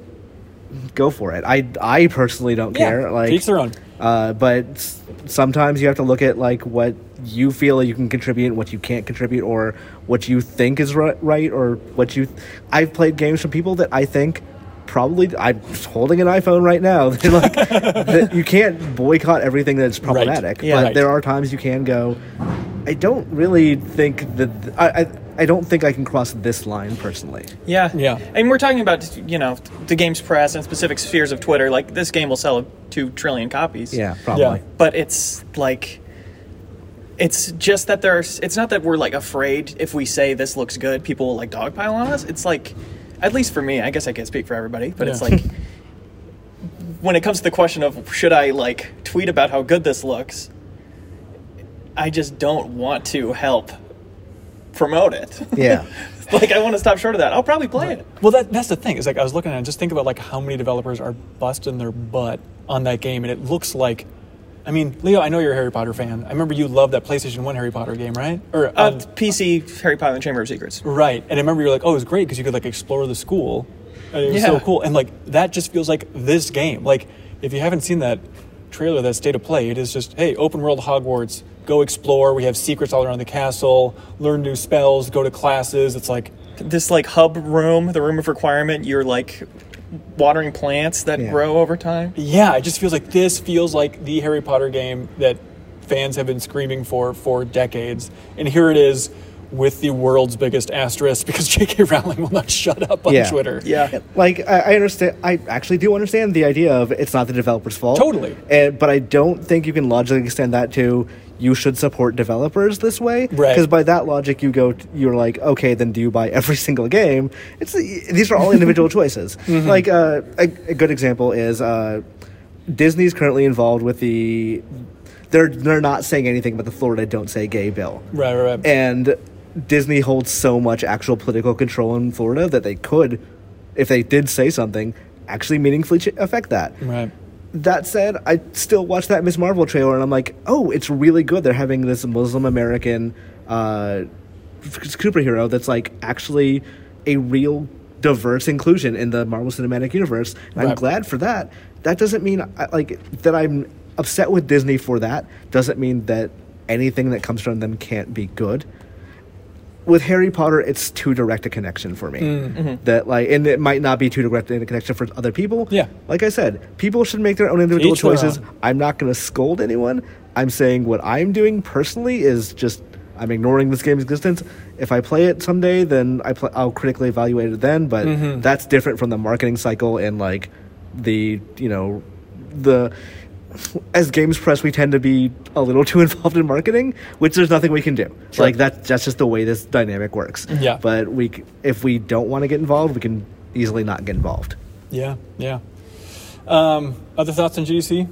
go for it. I I personally don't Yeah, care. Like each their own. uh, but sometimes you have to look at like what you feel you can contribute, and what you can't contribute, or what you think is ri- right, or what you. I've played games from people that I think probably. I'm holding an iPhone right now. Like that you can't boycott everything that's problematic, Yeah. but Right. there are times you can go. I don't really think that I. I I don't think I can cross this line personally. Yeah. Yeah. And we're talking about, you know, the game's press and specific spheres of Twitter. Like, this game will sell 2 trillion copies. Yeah, probably. Yeah. But it's like. It's just that there's. It's not that we're like afraid if we say this looks good, people will like dogpile on us. It's like, at least for me, I guess I can't speak for everybody, but it's like. when it comes to the question of should I like tweet about how good this looks, I just don't want to help promote it. Yeah. like I want to stop short of that. I'll probably play it. Well, that, that's the thing. Is like I was looking at it, just think about like how many developers are busting their butt on that game, and it looks like. I mean, Leo, I know you're a Harry Potter fan. I remember you loved that PlayStation One Harry Potter game, right? Or Uh, um, PC Harry Potter and Chamber of Secrets. right? And I remember you were like, "Oh, it was great because you could like explore the school, and it was so cool." And like that just feels like this game. Like if you haven't seen that, trailer that state of play. It is just, hey, open world Hogwarts, go explore. We have secrets all around the castle, learn new spells, go to classes. It's like, This like hub room, the room of requirement, you're like watering plants that Yeah. grow over time. yeah, it just feels like this feels like the Harry Potter game that fans have been screaming for for decades. And here it is with the world's biggest asterisk because J.K. Rowling will not shut up on Yeah. Twitter. Yeah. Like I, I understand, I actually do understand the idea of it's not the developer's fault. Totally. And, but I don't think you can logically extend that to you should support developers this way. Right. Because by that logic, you go, you're like, okay, then do you buy every single game? It's these are all individual choices. Mm-hmm. Like uh, a, a good example is uh, Disney's currently involved with the. They're they're not saying anything about the Florida Don't Say Gay bill. Right, right, right. And Disney holds so much actual political control in Florida that they could, if they did say something, actually meaningfully ch- affect that. right. That said, I still watch that Miss Marvel trailer and I'm like, oh, it's really good. They're having this Muslim American uh, superhero that's like actually a real diverse inclusion in the Marvel Cinematic Universe. And I'm glad for that. That doesn't mean I- like that I'm upset with Disney for that. Doesn't mean that anything that comes from them can't be good with Harry Potter, it's too direct a connection for me. Mm-hmm. That like, and it might not be too direct a connection for other people. Yeah. Like I said, people should make their own individual Each choices. I'm not going to scold anyone. I'm saying what I'm doing personally is just I'm ignoring this game's existence. If I play it someday, then I pl- I'll critically evaluate it then. But Mm-hmm. that's different from the marketing cycle and like the you know the as games press we tend to be a little too involved in marketing which there's nothing we can do Sure. like that that's just the way this dynamic works Yeah. but we if we don't want to get involved we can easily not get involved Yeah, yeah. Um, other thoughts on GDC?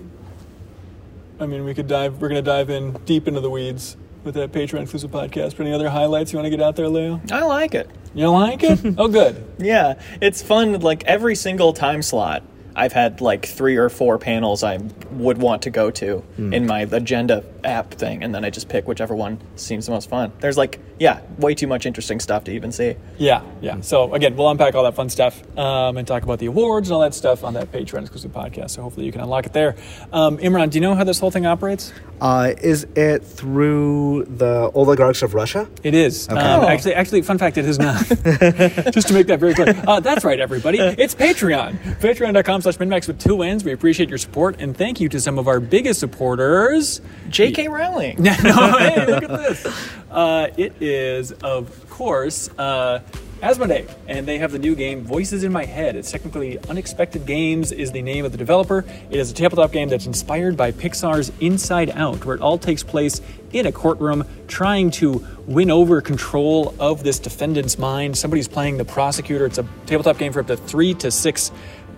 I mean, we could dive. We're going to dive in deep into the weeds with that Patreon exclusive podcast. But any other highlights you want to get out there, Leo? I like it. You like it? oh, good. Yeah, it's fun. Like every single time slot, I've had like three or four panels I would want to go to in my agenda app thing, and then I just pick whichever one seems the most fun. There's like, yeah, way too much interesting stuff to even see. Yeah, yeah. So again, we'll unpack all that fun stuff um, and talk about the awards and all that stuff on that Patreon exclusive podcast. So hopefully you can unlock it there. Um, Imran, do you know how this whole thing operates? uh, is it through the oligarchs of russia It is. Um, Oh. actually, actually, fun fact, it is not. Just to make that very clear. Uh, that's right, everybody. It's Patreon. Patreon.com slash minnmax with two wins. We appreciate your support, and thank you to some of our biggest supporters. J.K. Rowling. no, hey, look at this. Uh, it is, of course, uh, Asmodee, and they have the new game Voices in My Head. It's technically Unexpected Games is the name of the developer. It is a tabletop game that's inspired by Pixar's Inside Out, where it all takes place in a courtroom trying to win over control of this defendant's mind. Somebody's playing the prosecutor. It's a tabletop game for up to three to six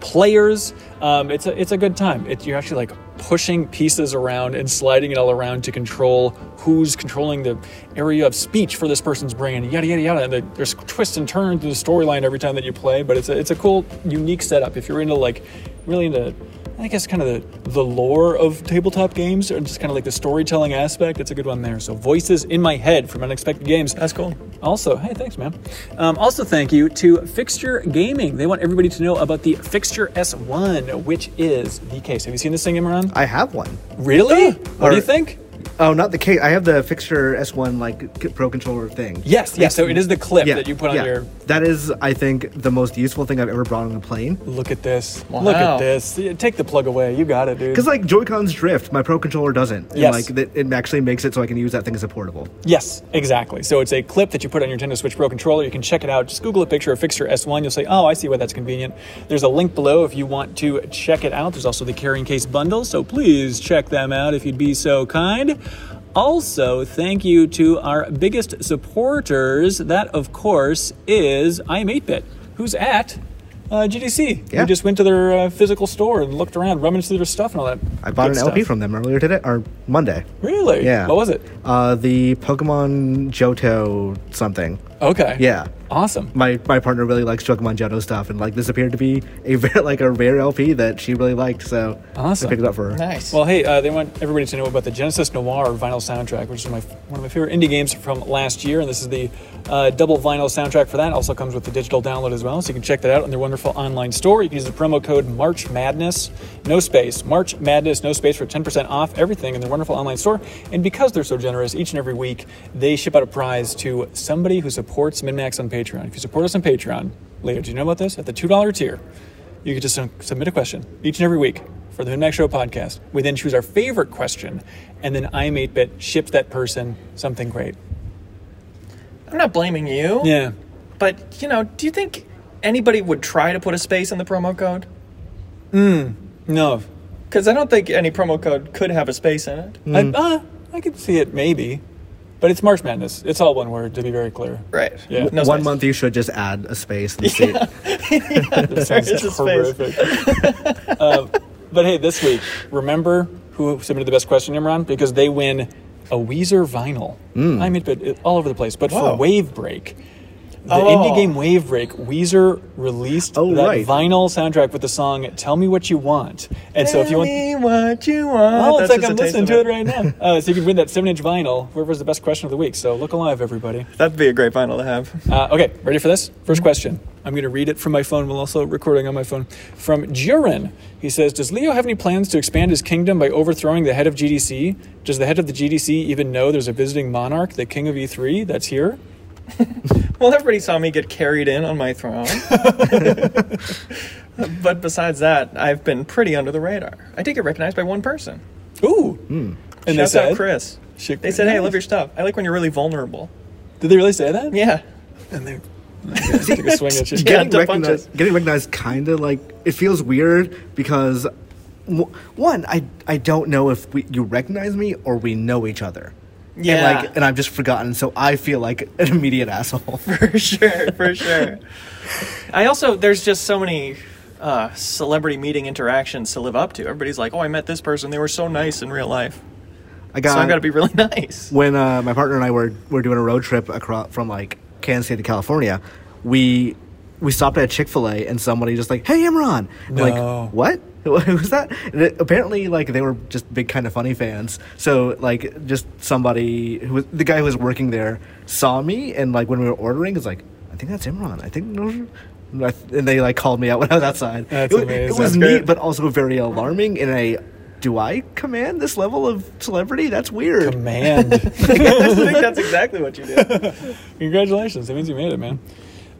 players. Um, it's a it's a good time. It, you're actually like pushing pieces around and sliding it all around to control who's controlling the area of speech for this person's brain. Yada yada yada. And the, there's twists and turns in the storyline every time that you play. But it's a, it's a cool, unique setup. If you're into like really into I guess kind of the, the lore of tabletop games or just kind of like the storytelling aspect. It's a good one there. So voices in my head from Unexpected Games. That's cool. Also, hey, thanks, man. Um, also, thank you to Fixture Gaming. They want everybody to know about the Fixture S1, which is the case. Have you seen this thing, Imran? i have one Really? What do you think? Oh not the case i have the fixture s1 like pro controller thing Yes, yes. So it is the clip that you put on yeah. your. that is i think the most useful thing i've ever brought on a plane Look at this. Wow. Look at this. Take the plug away. You got it, dude. Because like Joy-Cons drift, my Pro controller doesn't. And, Yes. like that, it actually makes it so I can use that thing as a portable. Yes, exactly. So it's a clip that you put on your Nintendo Switch Pro controller. You can check it out. Just Google a picture of Fixture S1. You'll say, oh, I see why that's convenient. There's a link below if you want to check it out. There's also the carrying case bundle, so please check them out if you'd be so kind. Also, thank you to our biggest supporters. That, of course, is iam8bit, who's at uh, GDC. Yeah. We just went to their uh, physical store and looked around, rummaged through their stuff and all that. I bought an LP from them earlier today or Monday. Really? Yeah. What was it? Uh, the Pokemon Johto something. Okay. Yeah. Awesome. My my partner really likes Chuck Mangiano stuff, and like this appeared to be a very like a rare LP that she really liked, so Awesome. I picked it up for her. Nice. Well, hey, uh, they want everybody to know about the Genesis Noir vinyl soundtrack, which is my one of my favorite indie games from last year, and this is the uh, double vinyl soundtrack for that. Also comes with the digital download as well, so you can check that out on their wonderful online store. You can use the promo code March Madness, no space, March Madness, no space for 10% off everything in their wonderful online store. And because they're so generous, each and every week they ship out a prize to somebody who supports MinnMax on Patreon. If you support us on Patreon, Leo, do you know about this? At the two dollar tier, you can just submit a question each and every week for the MinnMax Show podcast. We then choose our favorite question, and then iam8bit ships that person something great. I'm not blaming you. Yeah. But, you know, do you think anybody would try to put a space in the promo code? Mm, No. Because I don't think any promo code could have a space in it. I, uh, I could see it maybe, but it's March Madness. It's all one word to be very clear. Right. Yeah. No One space. month you should just add a space and see. That sounds is a space. horrific. um, but hey, this week, remember who submitted the best question, Imran? Because they win a Weezer vinyl. I mean, but all over the place. But Whoa. for Wavebreak, the Oh. indie game Wavebreak, Weezer released Oh, that right. vinyl soundtrack with the song "Tell Me What You Want." And so, if you want, me what you want. Oh, it's That's like I'm listening to it right now. Uh, so you can win that seven-inch vinyl. Whoever's the best question of the week. So look alive, everybody. That'd be a great vinyl to have. Uh, okay, ready for this? First question. I'm going to read it from my phone while also recording on my phone. From Jurin. He says, Does Leo have any plans to expand his kingdom by overthrowing the head of GDC? Does the head of the GDC even know there's a visiting monarch, the king of E3, that's here? Well, everybody saw me get carried in on my throne. but besides that, I've been pretty under the radar. I did get recognized by one person. Ooh. Hmm. And they Shouts said, out Chris. Sh- They said, "Hey, I love your stuff. I like when you're really vulnerable." Did they really say that? Yeah. And they took a swing at you. Getting to recognized, getting recognized, kind of like it feels weird because one, I I don't know if we, you recognize me or we know each other. Yeah. And like, and I've just forgotten, so I feel like an immediate asshole. for sure, for sure. I also there's just so many uh, celebrity meeting interactions to live up to. Everybody's like, "Oh, I met this person. They were so nice in real life." I got So I've got to be really nice. when uh, my partner and I were were doing a road trip across from like Kansas City to California, we we stopped at Chick Fil A and somebody just like, "Hey, Imran," I'm No. like, "What? Who was that?" Apparently, like they were just big kind of funny fans. So like, just somebody who was the guy who was working there saw me and like when we were ordering, was like, "I think that's Imran. I think." And they like called me out when I was outside. That's it, amazing. It was That's neat, great. but also very alarming in a. Do I command this level of celebrity? That's weird. Command. I think that's exactly what you did. Congratulations. That means you made it, man.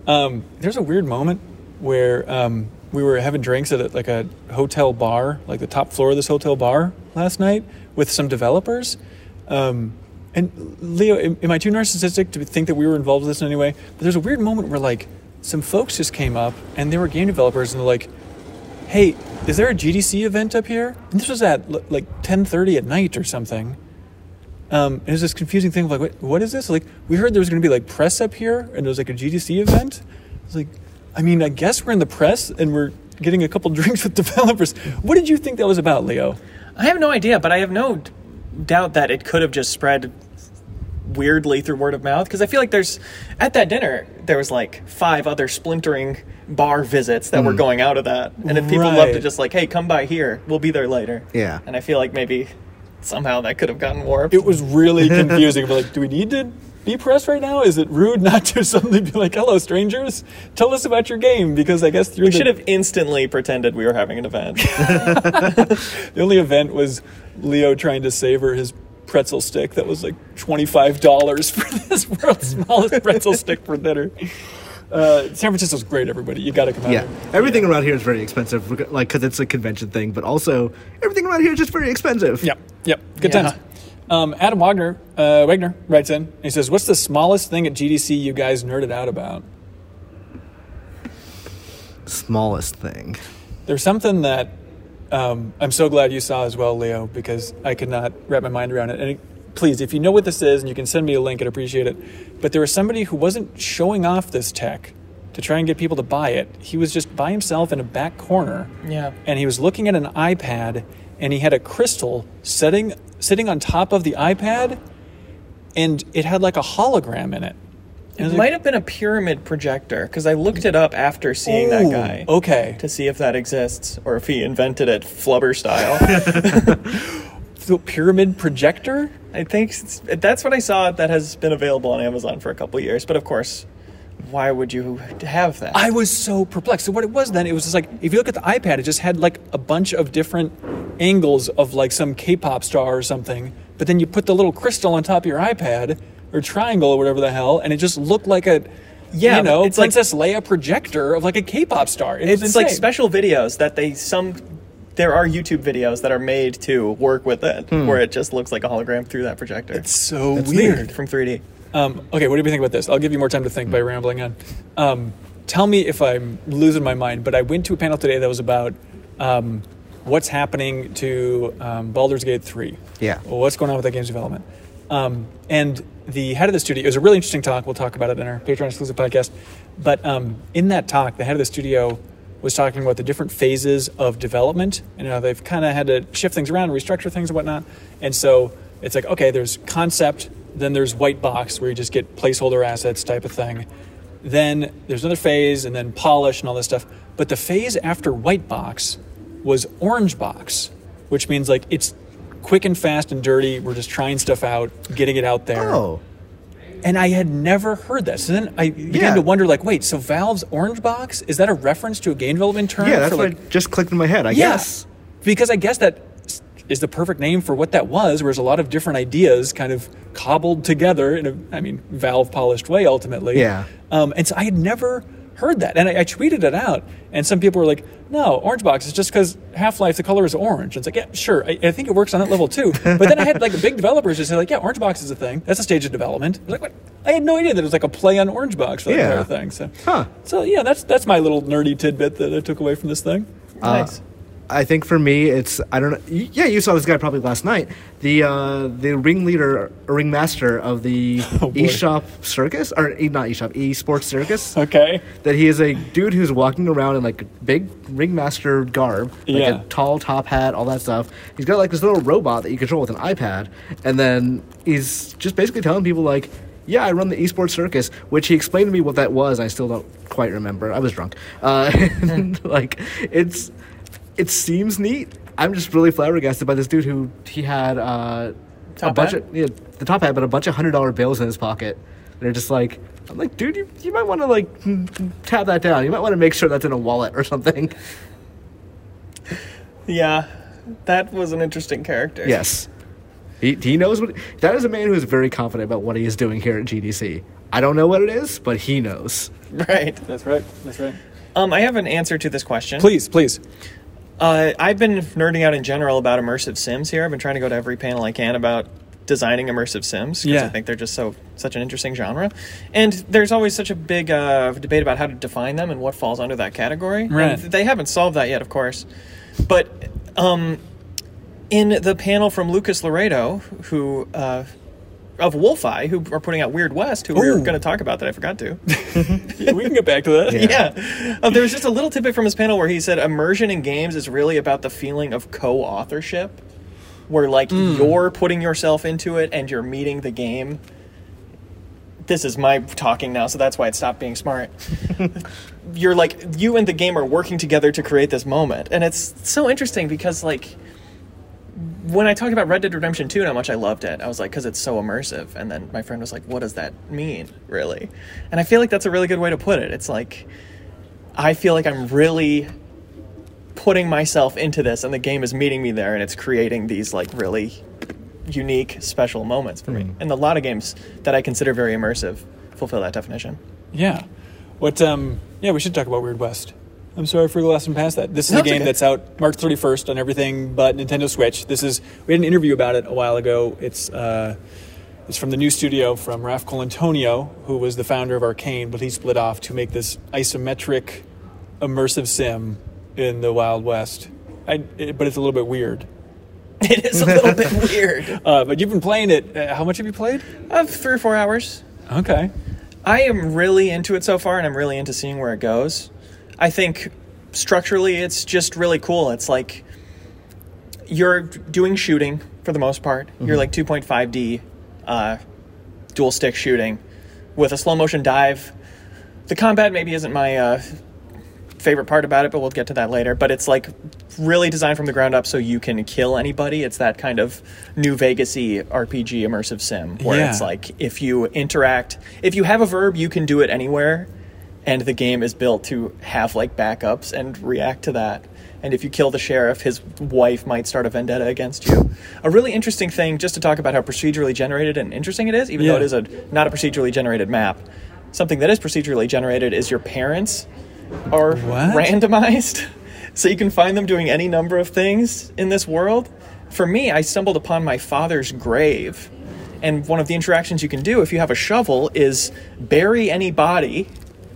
Um, there's a weird moment where um, we were having drinks at like a hotel bar, like the top floor of this hotel bar last night with some developers. Um, and Leo, am, am I too narcissistic to think that we were involved with this in any way? But there's a weird moment where like some folks just came up and they were game developers and they're like, "Hey, is there a GDC event up here?" And this was at like 10:30 at night or something. Um, and it was this confusing thing of like, what, what is this? Like, we heard there was going to be like press up here, and there was like a GDC event. It's like, I mean, I guess we're in the press and we're getting a couple drinks with developers. What did you think that was about, Leo? I have no idea, but I have no d- doubt that it could have just spread weirdly through word of mouth because I feel like there's at that dinner there was like five other splintering bar visits that were mm. going out of that, and if people love to just like, hey, come by here, we'll be there later. Yeah. and I feel like maybe somehow that could have gotten warped. It was really confusing. But like, do we need to be press right now? Is it rude not to suddenly be like, hello, strangers, tell us about your game? Because I guess through we the, should have instantly pretended we were having an event. the only event was Leo trying to savor his pretzel stick that was like $25 for this world's smallest pretzel stick for dinner. Uh, San Francisco's great, everybody. You got to come out. Yeah, here. everything around here is very expensive, like because it's a convention thing. But also, everything around here is just very expensive. Yep, yep. Good Yeah. times. Um, Adam Wagner, uh, Wagner writes in. He says, "What's the smallest thing at GDC you guys nerded out about?" Smallest thing. There's something that um, I'm so glad you saw as well, Leo, because I could not wrap my mind around it. And it, please, if you know what this is and you can send me a link, I'd appreciate it. But there was somebody who wasn't showing off this tech to try and get people to buy it. He was just by himself in a back corner. Yeah. And he was looking at an iPad and he had a crystal sitting sitting on top of the iPad and it had like a hologram in it. It might like, have been a pyramid projector because I looked it up after seeing that guy Okay. to see if that exists or if he invented it flubber style. So pyramid projector? I think that's what I saw that has been available on Amazon for a couple years. But of course, why would you have that? I was so perplexed. So what it was then, it was just like if you look at the iPad, it just had like a bunch of different angles of like some K-pop star or something. But then you put the little crystal on top of your iPad or triangle or whatever the hell, and it just looked like a Yeah, you know, it's like- Princess Leia projector of like a K-pop star. It was it's like special videos that they some. There are YouTube videos that are made to work with it, hmm. where it just looks like a hologram through that projector. It's so It's weird. neat from 3D. Um, okay, what do you think about this? I'll give you more time to think by rambling on. Um, tell me if I'm losing my mind, but I went to a panel today that was about um, what's happening to um, Baldur's Gate 3. Yeah. What's going on with that game's development. Um, and the head of the studio, it was a really interesting talk. We'll talk about it in our Patreon exclusive podcast. But um, in that talk, the head of the studio was talking about the different phases of development and how they've kind of had to shift things around, restructure things and whatnot. And so it's like, okay, there's concept, then there's white box where you just get placeholder assets type of thing. Then there's another phase, and then polish and all this stuff. But the phase after white box was orange box, which means like it's quick and fast and dirty. We're just trying stuff out, getting it out there. Oh, And I had never heard that. So then I began Yeah. to wonder, like, wait, so Valve's orange box is that a reference to a game development term? yeah, that's for, what like, just clicked in my head. I yeah, guess. because I guess that is the perfect name for what that was. Whereas a lot of different ideas kind of cobbled together in a, I mean, Valve polished way ultimately. Yeah. Um, and so I had never heard that, and I, I tweeted it out, and some people were like, "No, orange box is just because Half Life the color is orange." It's like, yeah, sure, I, I think it works on that level too. But then I had like the big developers just say like, "Yeah, orange box is a thing. That's a stage of development." I was like, what? I had no idea that it was like a play on orange box for the Yeah. entire thing. So, Huh. so yeah, that's that's my little nerdy tidbit that I took away from this thing. nice. I think for me, it's I don't know. Yeah, you saw this guy probably last night. The uh, the ringleader, or ringmaster of the Oh, eShop circus, or not eShop, eSports circus. Okay. that he is a dude who's walking around in like big ringmaster garb, like Yeah. a tall top hat, all that stuff. He's got like this little robot that you control with an iPad, and then he's just basically telling people like, "Yeah, I run the esports circus," which he explained to me what that was. I still don't quite remember. I was drunk. Uh, and, like it's it seems neat. I'm just really flabbergasted by this dude who he had uh, a Top bunch hat? of yeah, the top hat, but a bunch of hundred dollar bills in his pocket. They're just like, I'm like, dude, you, you might want to like tap that down. You might want to make sure that's in a wallet or something. Yeah, that was an interesting character. Yes, he he knows what. That is a man who is very confident about what he is doing here at GDC. I don't know what it is, but he knows. Right. That's right. That's right. Um, I have an answer to this question. Please, please. Uh, I've been nerding out in general about immersive sims here. I've been trying to go to every panel I can about designing immersive sims because Yeah. I think they're just so such an interesting genre. And there's always such a big uh, debate about how to define them and what falls under that category. Right. And they haven't solved that yet, of course. But um, in the panel from Lucas Laredo, who uh, of Wolfeye, who are putting out Weird West, who we were going to talk about that I forgot to. Yeah, we can get back to that. Yeah. Uh, there was just a little tidbit from his panel where he said immersion in games is really about the feeling of co authorship, where, like, you're putting yourself into it and you're meeting the game. This is my talking now, so that's why it stopped being smart. you're like, you and the game are working together to create this moment. And it's so interesting because, like, when I talked about Red Dead Redemption 2 and how much I loved it, I was like, because it's so immersive. And then my friend was like, what does that mean, really? And I feel like that's a really good way to put it. It's like, I feel like I'm really putting myself into this, and the game is meeting me there, and it's creating these, like, really unique, special moments for me. And a lot of games that I consider very immersive fulfill that definition. Yeah. What? Um. Yeah, we should talk about Weird West. I'm sorry for glassing past that. This is a game okay. that's out March 31st on everything but Nintendo Switch. This is we had an interview about it a while ago. It's uh, it's from the new studio from Raf Colantonio, who was the founder of Arcane, but he split off to make this isometric, immersive sim in the Wild West. I, it, but it's a little bit weird. It is a little bit weird. Uh, but you've been playing it. Uh, how much have you played? Of three or four hours. Okay. I am really into it so far, and I'm really into seeing where it goes. I think structurally, it's just really cool. It's like you're doing shooting for the most part. You're like 2.5D uh, dual stick shooting, with a slow motion dive. The combat maybe isn't my uh, favorite part about it, but we'll get to that later. But it's like really designed from the ground up so you can kill anybody. It's that kind of New Vegas-y RPG immersive sim where Yeah. it's like if you interact, if you have a verb, you can do it anywhere, and the game is built to have like backups and react to that. And if you kill the sheriff, his wife might start a vendetta against you. A really interesting thing, just to talk about how procedurally generated and interesting it is, even though it is a not a procedurally generated map. Something that is procedurally generated is your parents are What? randomized, so you can find them doing any number of things in this world. For me, I stumbled upon my father's grave, and one of the interactions you can do if you have a shovel is bury any body.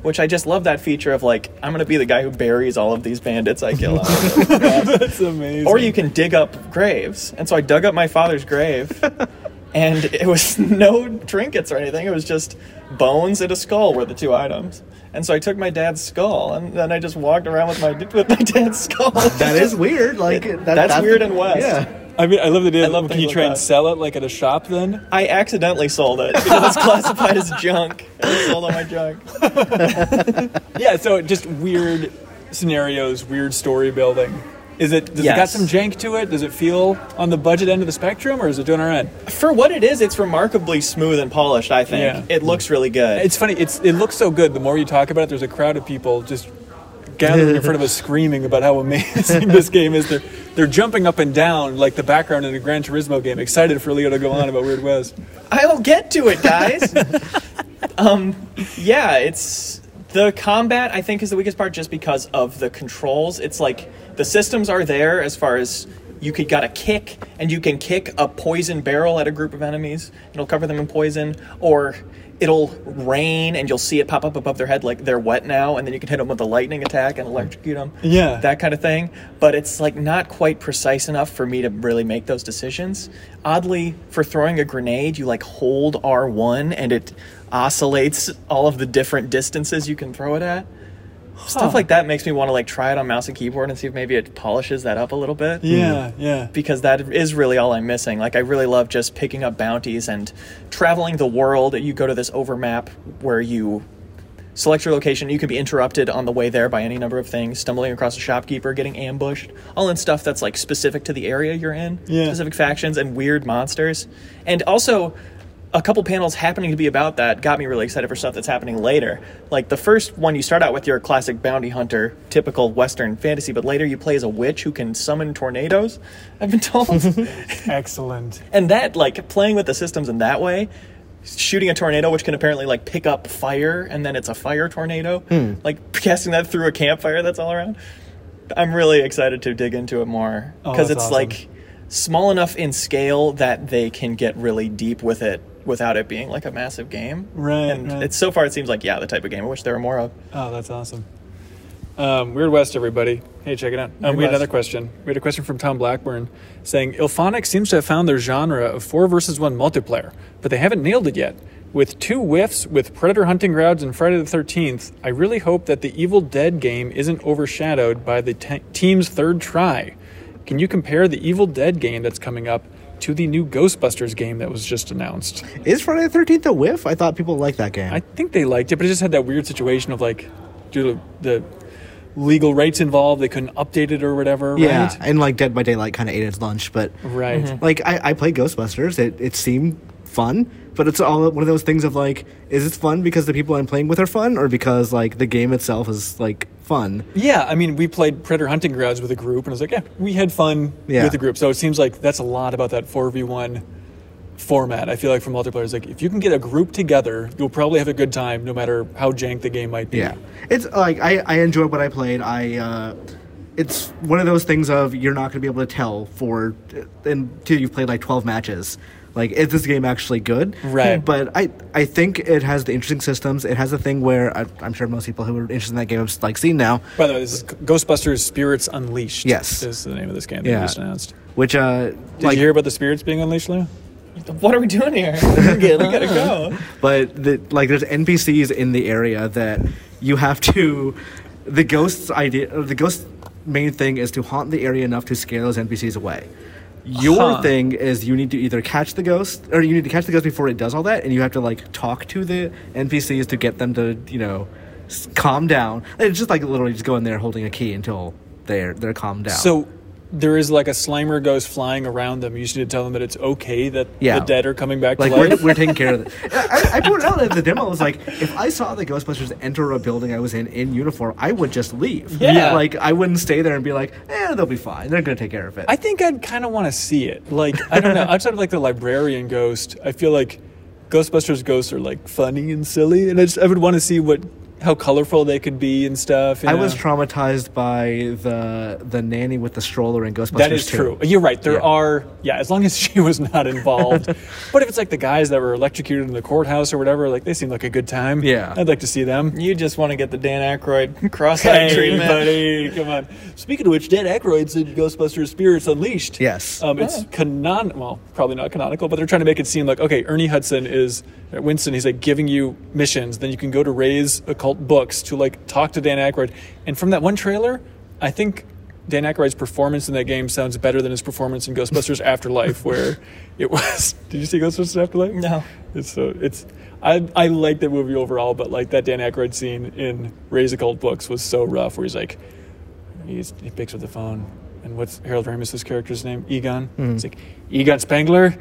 Which I just love that feature of like I'm gonna be the guy who buries all of these bandits I kill. out. That's amazing. or you can dig up graves. And so I dug up my father's grave, and it was no trinkets or anything. It was just bones and a skull were the two items. And so I took my dad's skull, and then I just walked around with my with my dad's skull. That is weird. Like that, That's weird and West. Yeah. I mean, I love the idea. I love Can you try like and that. sell it like at a shop then? I accidentally sold it because it's classified as junk. I sold all my junk. Yeah. So just weird scenarios, weird story building. Is it? Does it got some jank to it? Does it feel on the budget end of the spectrum, or is it doing all right? For what it is, it's remarkably smooth and polished. I think Yeah. it looks really good. It's funny. It's it looks so good. The more you talk about it, there's a crowd of people just gathering in front of us, screaming about how amazing this game is. They're they're jumping up and down like the background in a Gran Turismo game, excited for Leo to go on about Weird West. I'll get to it, guys. um, yeah, it's the combat. I think is the weakest part, just because of the controls. It's like the systems are there as far as you could got a kick, and you can kick a poison barrel at a group of enemies. It'll cover them in poison, or it'll rain, and you'll see it pop up above their head like they're wet now, and then you can hit them with a lightning attack and electrocute them. Yeah. that kind of thing. But it's like not quite precise enough for me to really make those decisions. Oddly, for throwing a grenade, you like hold R1 and it oscillates all of the different distances you can throw it at. Stuff like that makes me want to like try it on mouse and keyboard and see if maybe it polishes that up a little bit. Yeah, hmm. yeah. Because that is really all I'm missing. Like I really love just picking up bounties and traveling the world. You go to this overmap where you select your location. You can be interrupted on the way there by any number of things, stumbling across a shopkeeper, getting ambushed, all in stuff that's like specific to the area you're in, Yeah. specific factions and weird monsters. And also a couple panels happening to be about that got me really excited for stuff that's happening later. Like the first one you start out with your classic bounty hunter, typical western fantasy, but later you play as a witch who can summon tornadoes, I've been told. Excellent. and that like playing with the systems in that way shooting a tornado which can apparently like pick up fire and then it's a fire tornado hmm. like casting that through a campfire that's all around i'm really excited to dig into it more Oh, because that's it's awesome. like small enough in scale that they can get really deep with it without it being like a massive game Right, and right. it's so far it seems like yeah the type of game i wish there were more of Oh, that's awesome. Um, Weird West, everybody. Hey, check it out. Um, we had another question. We had a question from Tom Blackburn saying IllFonic seems to have found their genre of four versus one multiplayer, but they haven't nailed it yet. With two whiffs with Predator Hunting Grounds and Friday the 13th, I really hope that the Evil Dead game isn't overshadowed by the te- team's third try. Can you compare the Evil Dead game that's coming up to the new Ghostbusters game that was just announced? Is Friday the Thirteenth a whiff? I thought people liked that game. I think they liked it, but it just had that weird situation of like, due to the legal rights involved, they couldn't update it or whatever. yeah, right? and like Dead by Daylight kind of ate its lunch, but Right. like I, I played Ghostbusters. It it seemed fun, but it's all one of those things of like, is it fun because the people I'm playing with are fun, or because like the game itself is like fun? Yeah, I mean, we played Predator Hunting Grounds with a group, and I was like, yeah, we had fun Yeah. with the group. So it seems like that's a lot about that four v one format. I feel like for multiplayer, it's like if you can get a group together, you'll probably have a good time, no matter how jank the game might be. Yeah, it's like I I enjoyed what I played. I. uh it's one of those things of you're not going to be able to tell for until you've played like 12 matches like is this game actually good Right. but i i think it has the interesting systems it has a thing where I, i'm sure most people who are interested in that game have like seen now By the way, this is Ghostbusters Spirits Unleashed. Yes. is the name of this game that Yeah. just announced. which uh Did like you hear about the spirits being unleashed, Leo? what are we doing here we gotta go but the, like there's npcs in the area that you have to the ghost's idea or the ghost main thing is to haunt the area enough to scare those npcs away Your Huh. thing is you need to either catch the ghost, or you need to catch the ghost before it does all that, and you have to like talk to the NPCs to get them to you know calm down. It's just like literally just go in there holding a key until they're they're calmed down. So there is like a Slimer ghost flying around them. You just need to tell them that it's okay that Yeah. the dead are coming back like to we're, life. we're taking care of it. I, I pointed out at the demo. I was like, if I saw the Ghostbusters enter a building I was in in uniform, I would just leave. Yeah. like I wouldn't stay there and be like, eh, they'll be fine. They're gonna take care of it. I think I'd kind of want to see it. Like I don't know. Outside of like the librarian ghost, I feel like Ghostbusters ghosts are like funny and silly, and I just I would want to see what how colorful they could be and stuff. you I was traumatized by the the nanny with the stroller in Ghostbusters. That is 2. true. You're right. There Yeah. are, yeah, as long as she was not involved. but if it's like the guys that were electrocuted in the courthouse or whatever, like they seem like a good time. Yeah. I'd like to see them. You just want to get the Dan Aykroyd cross-eyed Hey, treatment. buddy, come on. Speaking of which, Dan Aykroyd's in Ghostbusters Spirits Unleashed. Yes. Um, it's canon. Well, probably not canonical, but they're trying to make it seem like okay, Ernie Hudson is uh, Winston. He's like giving you missions. Then you can go to Ray's occult books to like talk to Dan Aykroyd. And from that one trailer, I think Dan Aykroyd's performance in that game sounds better than his performance in Ghostbusters Afterlife, where it was. Did you see Ghostbusters Afterlife? No. It's so it's. I I like that movie overall, but like that Dan Aykroyd scene in Ray's occult books was so rough, where he's like, he's, he picks up the phone, and what's Harold Ramis's character's name? Egon. Hmm. He's like, Egon Spengler.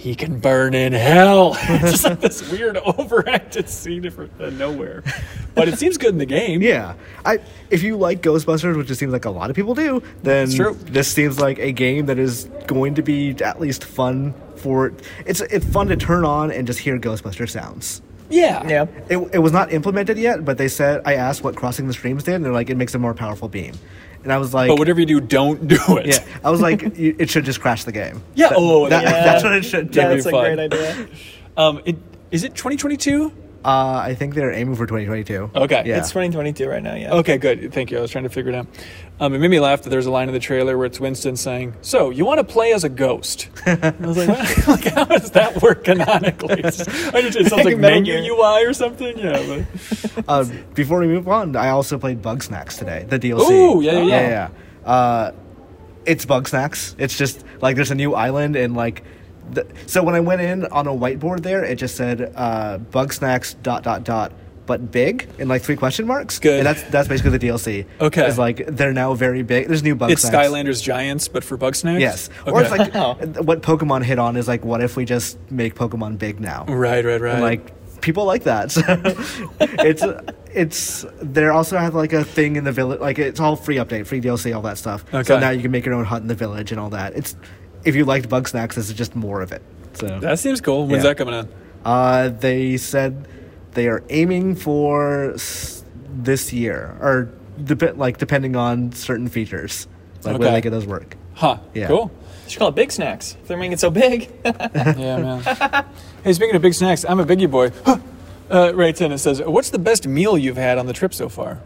He can burn in hell. it's just like this weird overacted scene from uh, nowhere, but it seems good in the game. Yeah, I if you like Ghostbusters, which it seems like a lot of people do, then this seems like a game that is going to be at least fun for. It's it's fun to turn on and just hear Ghostbuster sounds. yeah, Yeah. It, it was not implemented yet, but they said I asked what crossing the streams did, and they're like it makes a more powerful beam, and I was like, But whatever you do, don't do it. yeah, I was like it should just crash the game. Yeah, That- oh, that- yeah. that's what it should do. Yeah, that's a fun. great idea. Um, it, is it 2022? Uh, I think they're aiming for 2022. Okay. yeah. It's 2022 right now, yeah. Okay, good. Thank you. I was trying to figure it out. Um, it made me laugh that there's a line in the trailer where it's Winston saying, "So you want to play as a ghost?" I was like, "Like, how does that work canonically?" It's, just- just- it sounds like Metal menu UI or something. Yeah. But, Uh, before we move on, I also played Bugsnax today, the DLC. Ooh, yeah, yeah, yeah. yeah. Uh, it's Bugsnax. It's just like there's a new island and like. The, so when I went in on a whiteboard there, it just said uh, Bugsnax dot dot dot, but big in like three question marks. Good. And that's that's basically the DLC. Okay. It's like they're now very big. There's new Bug it's Snacks. Skylanders Giants, but for bugsnax. Yes. Okay. Or it's like what Pokemon hit on is like, what if we just make Pokemon big now? right, right, right. And, like people like that. So it's it's they also have like a thing in the village. Like it's all free update, free DLC, all that stuff. Okay. So now you can make your own hut in the village and all that. It's if you liked Bugsnax, this is just more of it. So that seems cool. When's Yeah. that coming out? uh, they said they are aiming for s- this year, or dep- like depending on certain features, like Okay. when they get those work. Huh. Yeah. Cool. You should call it Big Snacks if they're making it so big. Yeah, man. hey, speaking of big snacks, I'm a biggie boy. uh, right in it says, "What's the best meal you've had on the trip so far?"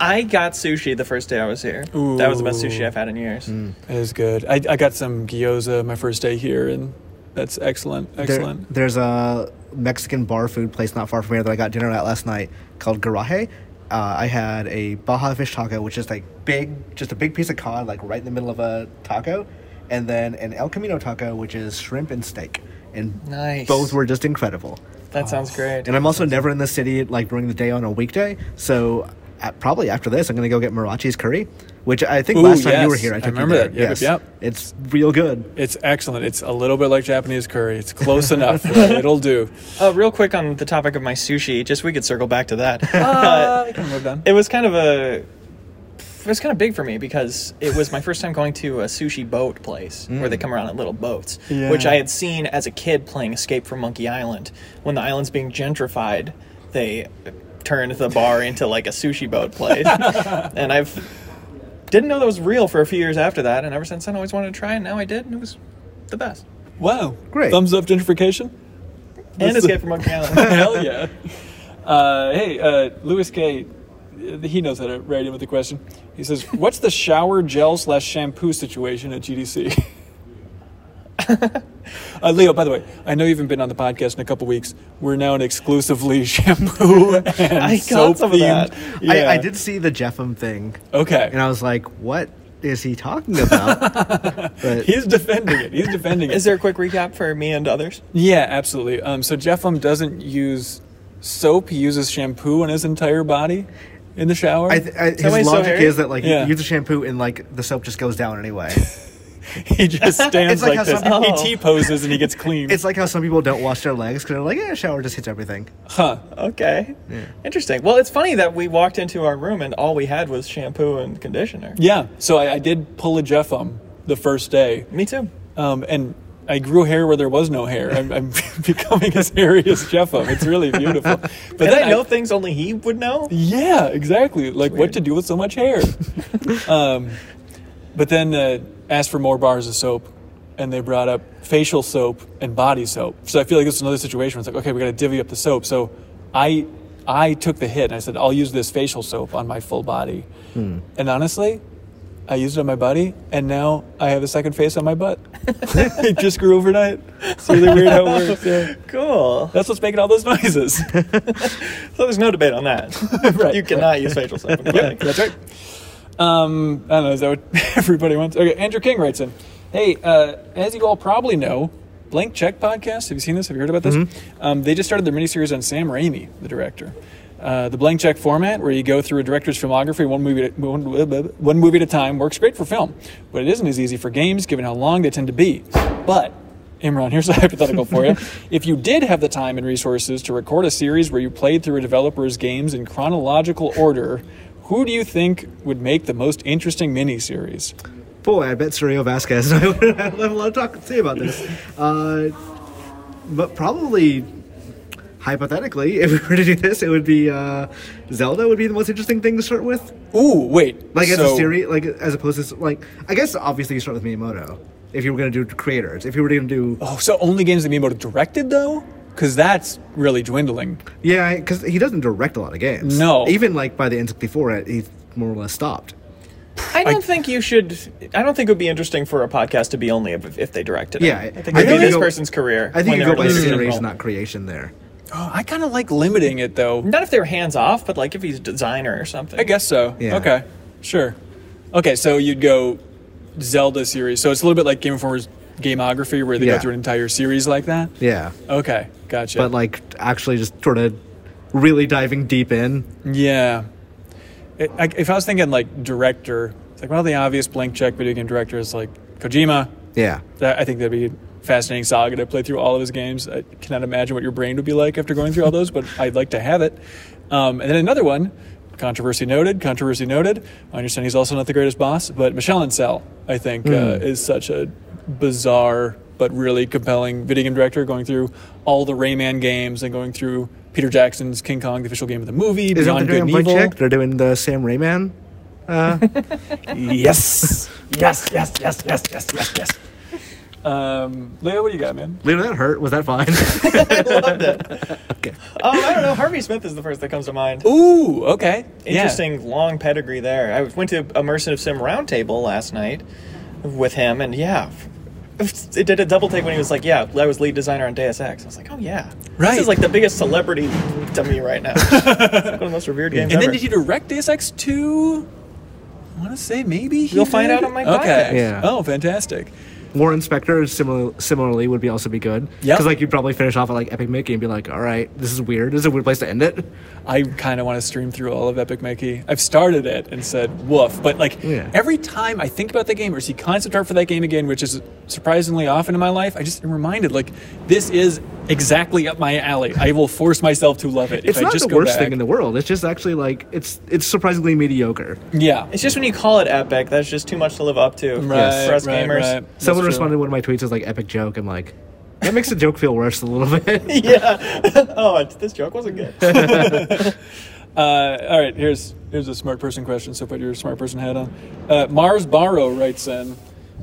I got sushi the first day I was here. That was the best sushi I've had in years. Mm. was good. I, I got some gyoza my first day here, and that's excellent. There- Excellent. there's a Mexican bar food place not far from here that I got dinner at last night called Garaje. Uh, I had a Baja fish taco, which is like big, just a big piece of cod, like right in the middle of a taco, and then an El Camino taco, which is shrimp and steak, and Nice. both were just incredible. That sounds great. And I'm also never in the city like during the day on a weekday, so probably after this I'm gonna go get Muracci's curry, which I think Ooh, last time you were here I I took you remember there. that. Yep, yes. yep. it's real good. It's excellent. It's a little bit like Japanese curry. It's close enough. It'll do. Uh, real quick on the topic of my sushi, just we could circle back to that. Uh, we can move on. it was kind of a it was kind of big for me because it was my first time going to a sushi boat place where they come around in little boats, Yeah. which I had seen as a kid playing Escape from Monkey Island. When the island's being gentrified, they turned the bar into like a sushi boat place, and I've didn't know that was real for a few years after that, and ever since then I always wanted to try, it, and now I did, and it was the best. Wow. Great. Thumbs up gentrification. And That's the- Escape from Monkey Island. Hell yeah. Uh, hey, uh, Louis K. He knows how to write in with the question. He says, "What's the shower gel slash shampoo situation at GDC?" uh, Leo, by the way, I know you haven't been on the podcast in a couple weeks. We're now an exclusively shampoo and I got soap some of themed. that. Yeah. I, I did see the Jeffem thing, Okay. and I was like, "What is he talking about? He's defending it. He's defending it. Is there a quick recap for me and others? Yeah, absolutely. Um, so Jeffum doesn't use soap; he uses shampoo on his entire body in the shower. I th- I, his he's so logic is that like Yeah. you use the shampoo and like the soap just goes down anyway. he just stands It's like like, how this. some He T poses and he gets clean. it's like how some people don't wash their legs because they're like, yeah, shower just hits everything. huh? Okay. Interesting. Well, it's funny that we walked into our room and all we had was shampoo and conditioner. Yeah. So I, I did pull a Jeffum the first day, Me too. um, and I grew hair where there was no hair. I'm, I'm becoming as hairy as Jeffum. It's really beautiful. But And then I know things only he would know. Yeah, exactly. Like what weird. to do with so much hair. um, but then uh, asked for more bars of soap, and they brought up facial soap and body soap. So I feel like this is another situation. Where it's like, okay, we got to divvy up the soap. So I I took the hit and I said, I'll use this facial soap on my full body. Hmm. And honestly, I used it on my body, and now I have a second face on my butt. it just grew overnight. It's really weird how it works. Yeah. Cool. That's what's making all those noises. So there's no debate on that. Right, You cannot use facial soap. in Yeah, that's right. Um, I don't know. Is that what everybody wants? Okay, Andrew King writes in. Hey, uh, as you all probably know, Blank Check podcast. Have you seen this? Have you heard about this? Um, they just started their miniseries on Sam Raimi, the director. Uh, the blank check format, where you go through a director's filmography one movie, at, one, one movie at a time, works great for film, but it isn't as easy for games given how long they tend to be. But Imran, here's a hypothetical for you. If you did have the time and resources to record a series where you played through a developer's games in chronological order, who do you think would make the most interesting miniseries? Boy, I bet Sergio Vasquez and I would have a lot of talk to say about this. Uh, but probably, hypothetically, if we were to do this, it would be uh, Zelda would be the most interesting thing to start with. Ooh, wait. Like as so, a series, like as opposed to like I guess obviously you start with Miyamoto if you were going to do creators. If you were going to do Oh, so only games that Miyamoto directed, though? Because that's really dwindling. yeah, because he doesn't direct a lot of games. No. even like by the N64, he's more or less stopped. I don't think you should. I don't think it would be interesting for a podcast to be only if, if they directed it. Yeah, I think I it would think be this go- person's career. I think when you they're go by releasing generation, not creation. There. Oh, I kind of like limiting it, though. Not if they're hands off, but like if he's a designer or something. I guess so. Yeah. Okay, sure. Okay, so you'd go Zelda series. So it's a little bit like Game Informer's Gameography, where they Yeah. go through an entire series like that. Yeah, Okay, gotcha. but like actually just sort of really diving deep in. yeah, it, I, if I was thinking like director, it's like well, the obvious blank check video game director is like Kojima. Yeah, That, I think that'd be a fascinating saga to play through all of his games. I cannot imagine what your brain would be like after going through all those, but I'd like to have it. Um, and then another one, controversy noted, controversy noted. I understand he's also not the greatest boss, but Michel Ancel, I think, uh, is such a bizarre but really compelling video game director going through all the Rayman games and going through Peter Jackson's King Kong, the official game of the movie, is that Beyond Good doing? and Evil. Check? They're doing the Sam Rayman. Yes, yes, yes, yes, yes, yes, yes, yes. Um, Leo, what do you got, man? Leo, that hurt. Was that fine? I loved it. okay. Um, I don't know. Harvey Smith is the first that comes to mind. Ooh, okay. Yeah. Interesting long pedigree there. I went to a Immersive Sim Roundtable last night with him, and yeah, it did a double take when he was like, "Yeah, I was lead designer on Deus Ex." I was like, "Oh yeah, Right. This is like the biggest celebrity to me right now. It's like one of the most revered games And ever. then did he direct Deus Ex 2? I want to say maybe he You'll find out on my Okay. podcast. Yeah. Oh, fantastic. Warren Spector similar, similarly would be also be good. Yep. Because like you'd probably finish off at like Epic Mickey and be like, all right, this is weird. This is a weird place to end it. I kind of want to stream through all of Epic Mickey. I've started it and said woof, but like Yeah. every time I think about that game or see concept art for that game again, which is surprisingly often in my life, I just am reminded like this is exactly up my alley. I will force myself to love it It's if I not just the go worst back. thing in the world. It's just actually like it's it's surprisingly mediocre. yeah. It's just when you call it epic, that's just too much to live up to Right, for us right, gamers. right. That's Someone responded to one of my tweets as like epic joke. I'm like, that makes the joke feel worse a little bit. yeah. oh, this joke wasn't good. Uh, all right, here's here's a smart person question. So put your smart person hat on. Uh, Mars Barrow writes in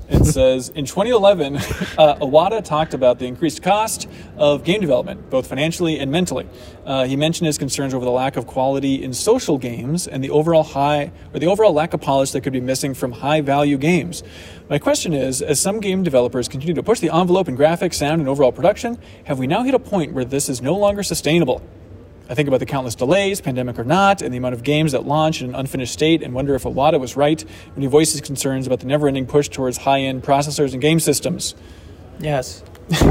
and says, in 2011, uh, Iwata talked about the increased cost of game development, both financially and mentally. Uh, he mentioned his concerns over the lack of quality in social games and the overall high or the overall lack of polish that could be missing from high value games. My question is, as some game developers continue to push the envelope in graphics, sound, and overall production, have we now hit a point where this is no longer sustainable? I think about the countless delays, pandemic or not, and the amount of games that launch in an unfinished state, and wonder if Iwata was right when he voices concerns about the never-ending push towards high-end processors and game systems. Yes.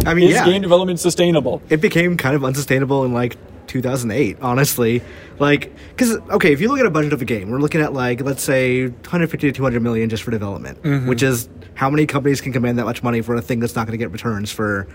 I mean, Is yeah, game development sustainable? it became kind of unsustainable in like 2008 honestly like because okay if you look at a budget of a game we're looking at like let's say 150 to 200 million just for development which is how many companies can command that much money for a thing that's not going to get returns for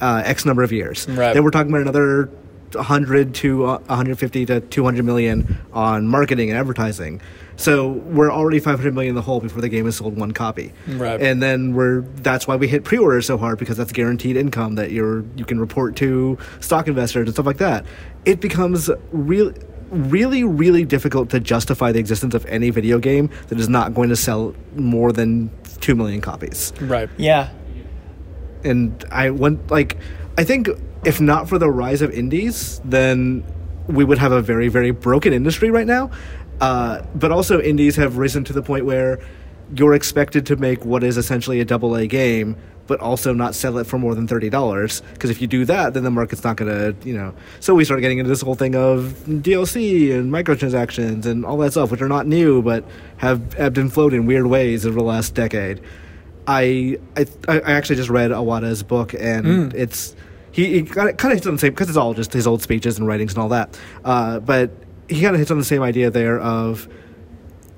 uh, x number of years Right. then we're talking about another 100 to uh, 150 to 200 million on marketing and advertising so we're already 500 million in the hole before the game has sold one copy Right. and then we're that's why we hit pre-orders so hard because that's guaranteed income that you're you can report to stock investors and stuff like that it becomes real really really difficult to justify the existence of any video game that is not going to sell more than 2 million copies Right. Yeah. and I went like I think if not for the rise of indies, then we would have a very very broken industry right now. Uh, but also, indies have risen to the point where you're expected to make what is essentially a double A game, but also not sell it for more than thirty dollars. Because if you do that, then the market's not gonna, you know. So we start getting into this whole thing of DLC and microtransactions and all that stuff, which are not new, but have ebbed and flowed in weird ways over the last decade. I I, I actually just read Iwata's book, and it's he, he kind of hits on the same because it's all just his old speeches and writings and all that. Uh, but he kind of hits on the same idea there of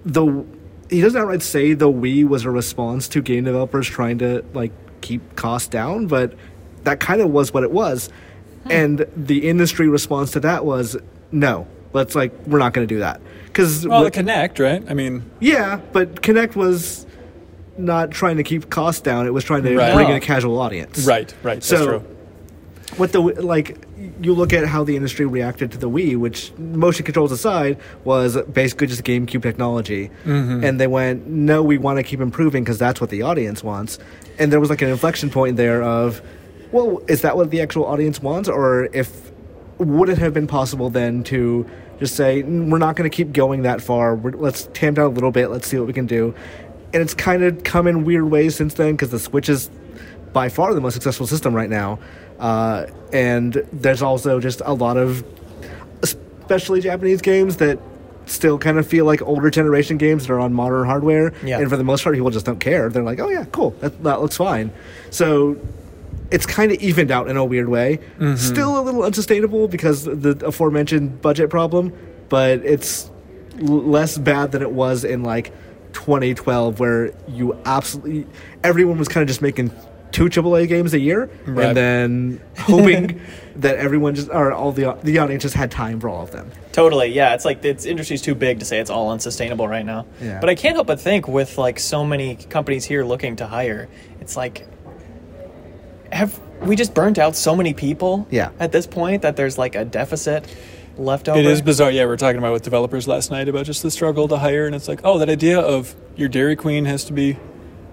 the he doesn't outright say the Wii was a response to game developers trying to like keep costs down, but that kind of was what it was. And the industry response to that was no. Let's like we're not going to do that because Well, the Kinect, right? I mean, yeah, but Kinect was not trying to keep costs down. It was trying to Right. bring in a casual audience. right, right. That's So, What the like, you look at how the industry reacted to the Wii, which motion controls aside was basically just GameCube technology, Mm-hmm. and they went, "No, we want to keep improving because that's what the audience wants." And there was like an inflection point there of, "Well, is that what the actual audience wants, or if would it have been possible then to just say "Mm, we're not going to keep going that far. We're, let's tamp down a little bit. Let's see what we can do. And it's kind of come in weird ways since then because the switch is by far the most successful system right now uh, and there's also just a lot of especially japanese games that still kind of feel like older generation games that are on modern hardware. Yeah. and for the most part people just don't care. They're like oh yeah cool. That, that looks fine. So it's kind of evened out in a weird way. Still a little unsustainable because the aforementioned budget problem, but it's l- less bad than it was in like 2012, where you absolutely everyone was kind of just making two AAA games a year, Right. and then hoping that everyone just or all the the audience just had time for all of them. Totally, yeah. It's like it's industry's too big to say it's all unsustainable right now. Yeah. But I can't help but think with like so many companies here looking to hire, it's like have we just burnt out so many people Yeah. at this point that there's like a deficit left over? It is bizarre. Yeah, we were talking about with developers last night about just the struggle to hire, and it's like, oh, that idea of your Dairy Queen has to be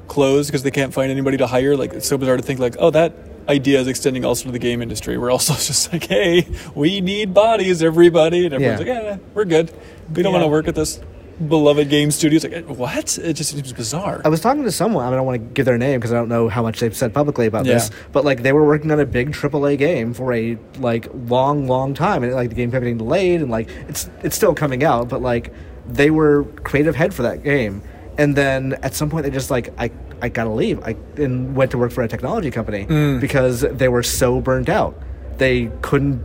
closed because they can't find anybody to hire. Like, it's so bizarre to think, like, oh, that idea is extending also to the game industry. We're also just like, hey, we need bodies, everybody, and everyone's Yeah. like, yeah, we're good. We don't Yeah. want to work at this beloved game studio. It's like, what? It just seems bizarre. I was talking to someone. I, mean, I don't want to give their name because I don't know how much they've said publicly about Yeah. this. But like, they were working on a big AAA game for a like long, long time, and like the game kept getting delayed, and like it's it's still coming out, but like they were creative head for that game, and then at some point they just like I I gotta leave. I and went to work for a technology company because they were so burnt out. They couldn't.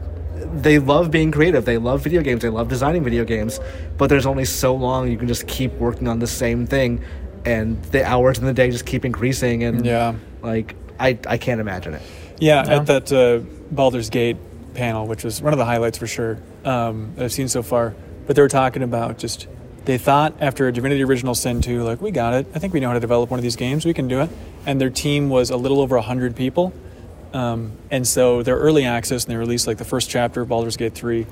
They love being creative. They love video games. They love designing video games. But there's only so long you can just keep working on the same thing, and the hours in the day just keep increasing. And Yeah. like I I can't imagine it. Yeah, Yeah. at that uh, Baldur's Gate panel, which was one of the highlights for sure um, that I've seen so far. But they were talking about just they thought after Divinity Original Sin 2, like we got it. I think we know how to develop one of these games. We can do it. And their team was a little over hundred people, um, and so they're early access and they released like the first chapter of Baldur's Gate 3,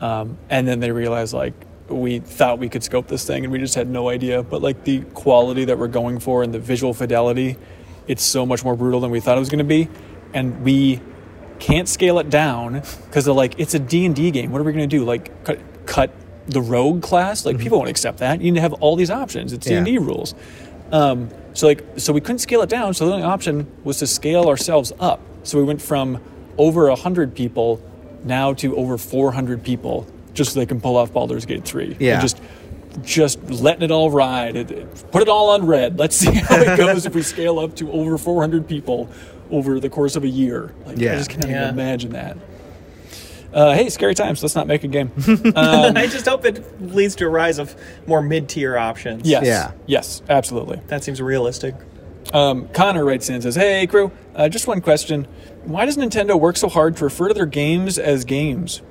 um, and then they realized like we thought we could scope this thing and we just had no idea. But like the quality that we're going for and the visual fidelity, it's so much more brutal than we thought it was going to be, and we can't scale it down because they're like it's a D&D game. What are we going to do? Like cut, cut the rogue class? Like people won't accept that. You need to have all these options. It's D&D rules. Um, so like so we couldn't scale it down. So the only option was to scale ourselves up. So we went from over hundred people now to over 400 people just so they can pull off Baldur's Gate 3. Yeah. And just just letting it all ride. It- it- put it all on red. Let's see how it goes if we scale up to over 400 people over the course of a year. Like, I just can't Yeah. even imagine that. Uh, hey, scary times. Let's not make a game. I just hope it leads to a rise of more mid-tier options. Yes. Yeah. Yes, absolutely. that seems realistic. Um, Connor writes in and says, Hey, crew, uh, just one question. Why does Nintendo work so hard to refer to their games as games?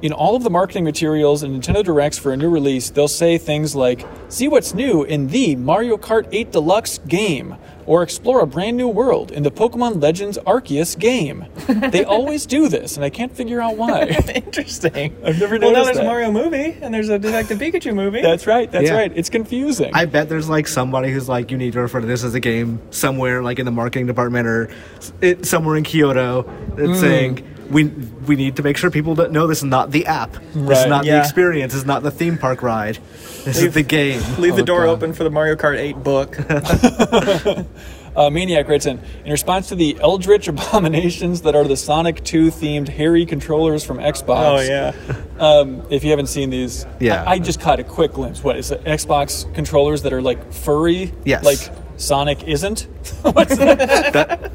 In all of the marketing materials and Nintendo Directs for a new release, they'll say things like, See what's new in the Mario Kart 8 Deluxe game, or explore a brand new world in the Pokemon Legends Arceus game. they always do this, and I can't figure out why. Interesting. I've never noticed. Well, now there's that. a Mario movie and there's a Detective Pikachu movie. that's right, that's Yeah. right. It's confusing. I bet there's like somebody who's like, you need to refer to this as a game somewhere, like in the marketing department or it, somewhere in Kyoto, that's Hmm. saying we we need to make sure people don't know this is not the app, this Right. is not Yeah. the experience, this is not the theme park ride, this is the game. Leave the Oh, door God. open for the Mario Kart 8 book. Uh, Maniac writes in In response to the Eldritch abominations that are the Sonic 2 themed hairy controllers from Xbox. oh yeah. Um, if you haven't seen these, Yeah. I, I just caught a quick glimpse. What is it? Xbox controllers that are like furry? Yes. Like Sonic isn't? What's that?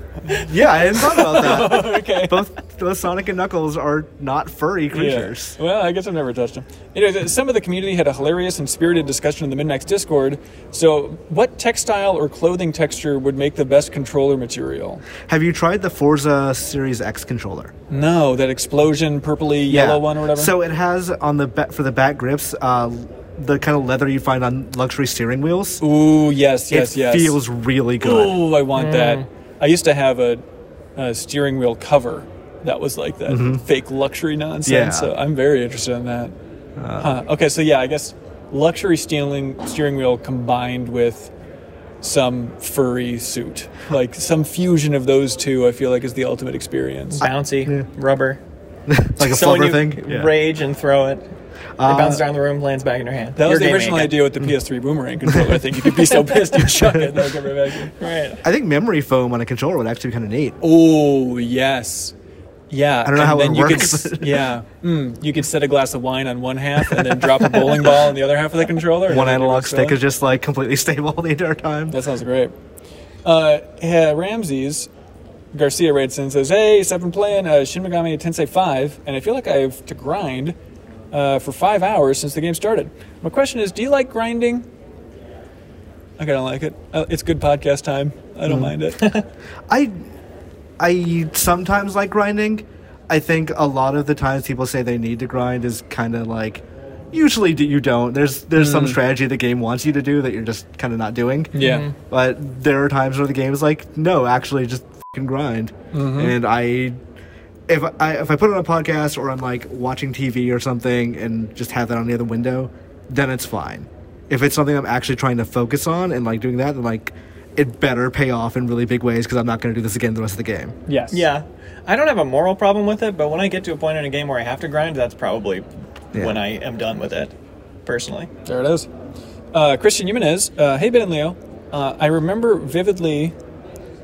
Yeah, I hadn't thought about that. okay. both, both Sonic and Knuckles are not furry creatures. Yeah. Well, I guess I've never touched them. Anyway, some of the community had a hilarious and spirited discussion in the MinnMax Discord. So, what textile or clothing texture would make the best controller material? Have you tried the Forza Series X controller? No, that explosion, purpley yellow one or whatever. So it has on the ba- for the back grips, uh, the kind of leather you find on luxury steering wheels. Ooh, yes, yes, it yes. feels really good. Ooh, I want that. Mm. I used to have a, a steering wheel cover that was like that mm-hmm. fake luxury nonsense. Yeah. So I'm very interested in that. Uh. huh. Okay, so yeah, I guess luxury steering steering wheel combined with some furry suit, like some fusion of those two. I feel like is the ultimate experience. Bouncy rubber. like a So flubber thing. Yeah. rage and throw it, it bounces around the room, lands back in your hand. that Your was the original again. idea with the PS3 boomerang controller. I think you could be so pissed you'd chuck it and they'll come right back. in. Right. I think memory foam on a controller would actually be kind of neat. Oh yes, yeah. I don't know how it you works. Could, yeah, mm, you could set a glass of wine on one half and then drop a bowling ball on the other half of the controller. One analog stick well. is just like completely stable the entire time. That sounds great. Uh, yeah, Ramses Garcia writes in and says, "Hey, so I've been playing uh, Shin Megami Tensei 5, and I feel like I have to grind uh, for five hours since the game started. My question is, do you like grinding?" I kind of like it. Uh, it's good podcast time. I don't mind it. I I sometimes like grinding. I think a lot of the times people say they need to grind is kind of like usually you don't. There's there's some strategy the game wants you to do that you're just kind of not doing. yeah. But there are times where the game is like, no, actually, just fucking grind. And I, if I if I put it on a podcast or I'm like watching TV or something and just have that on the other window, then it's fine. If it's something I'm actually trying to focus on and like doing that, then like it better pay off in really big ways because I'm not going to do this again the rest of the game. Yes. Yeah. I don't have a moral problem with it, but when I get to a point in a game where I have to grind, that's probably Yeah. when I am done with it, personally. There it is. Uh, Christian Jimenez, uh, hey Ben and Leo. Uh, I remember vividly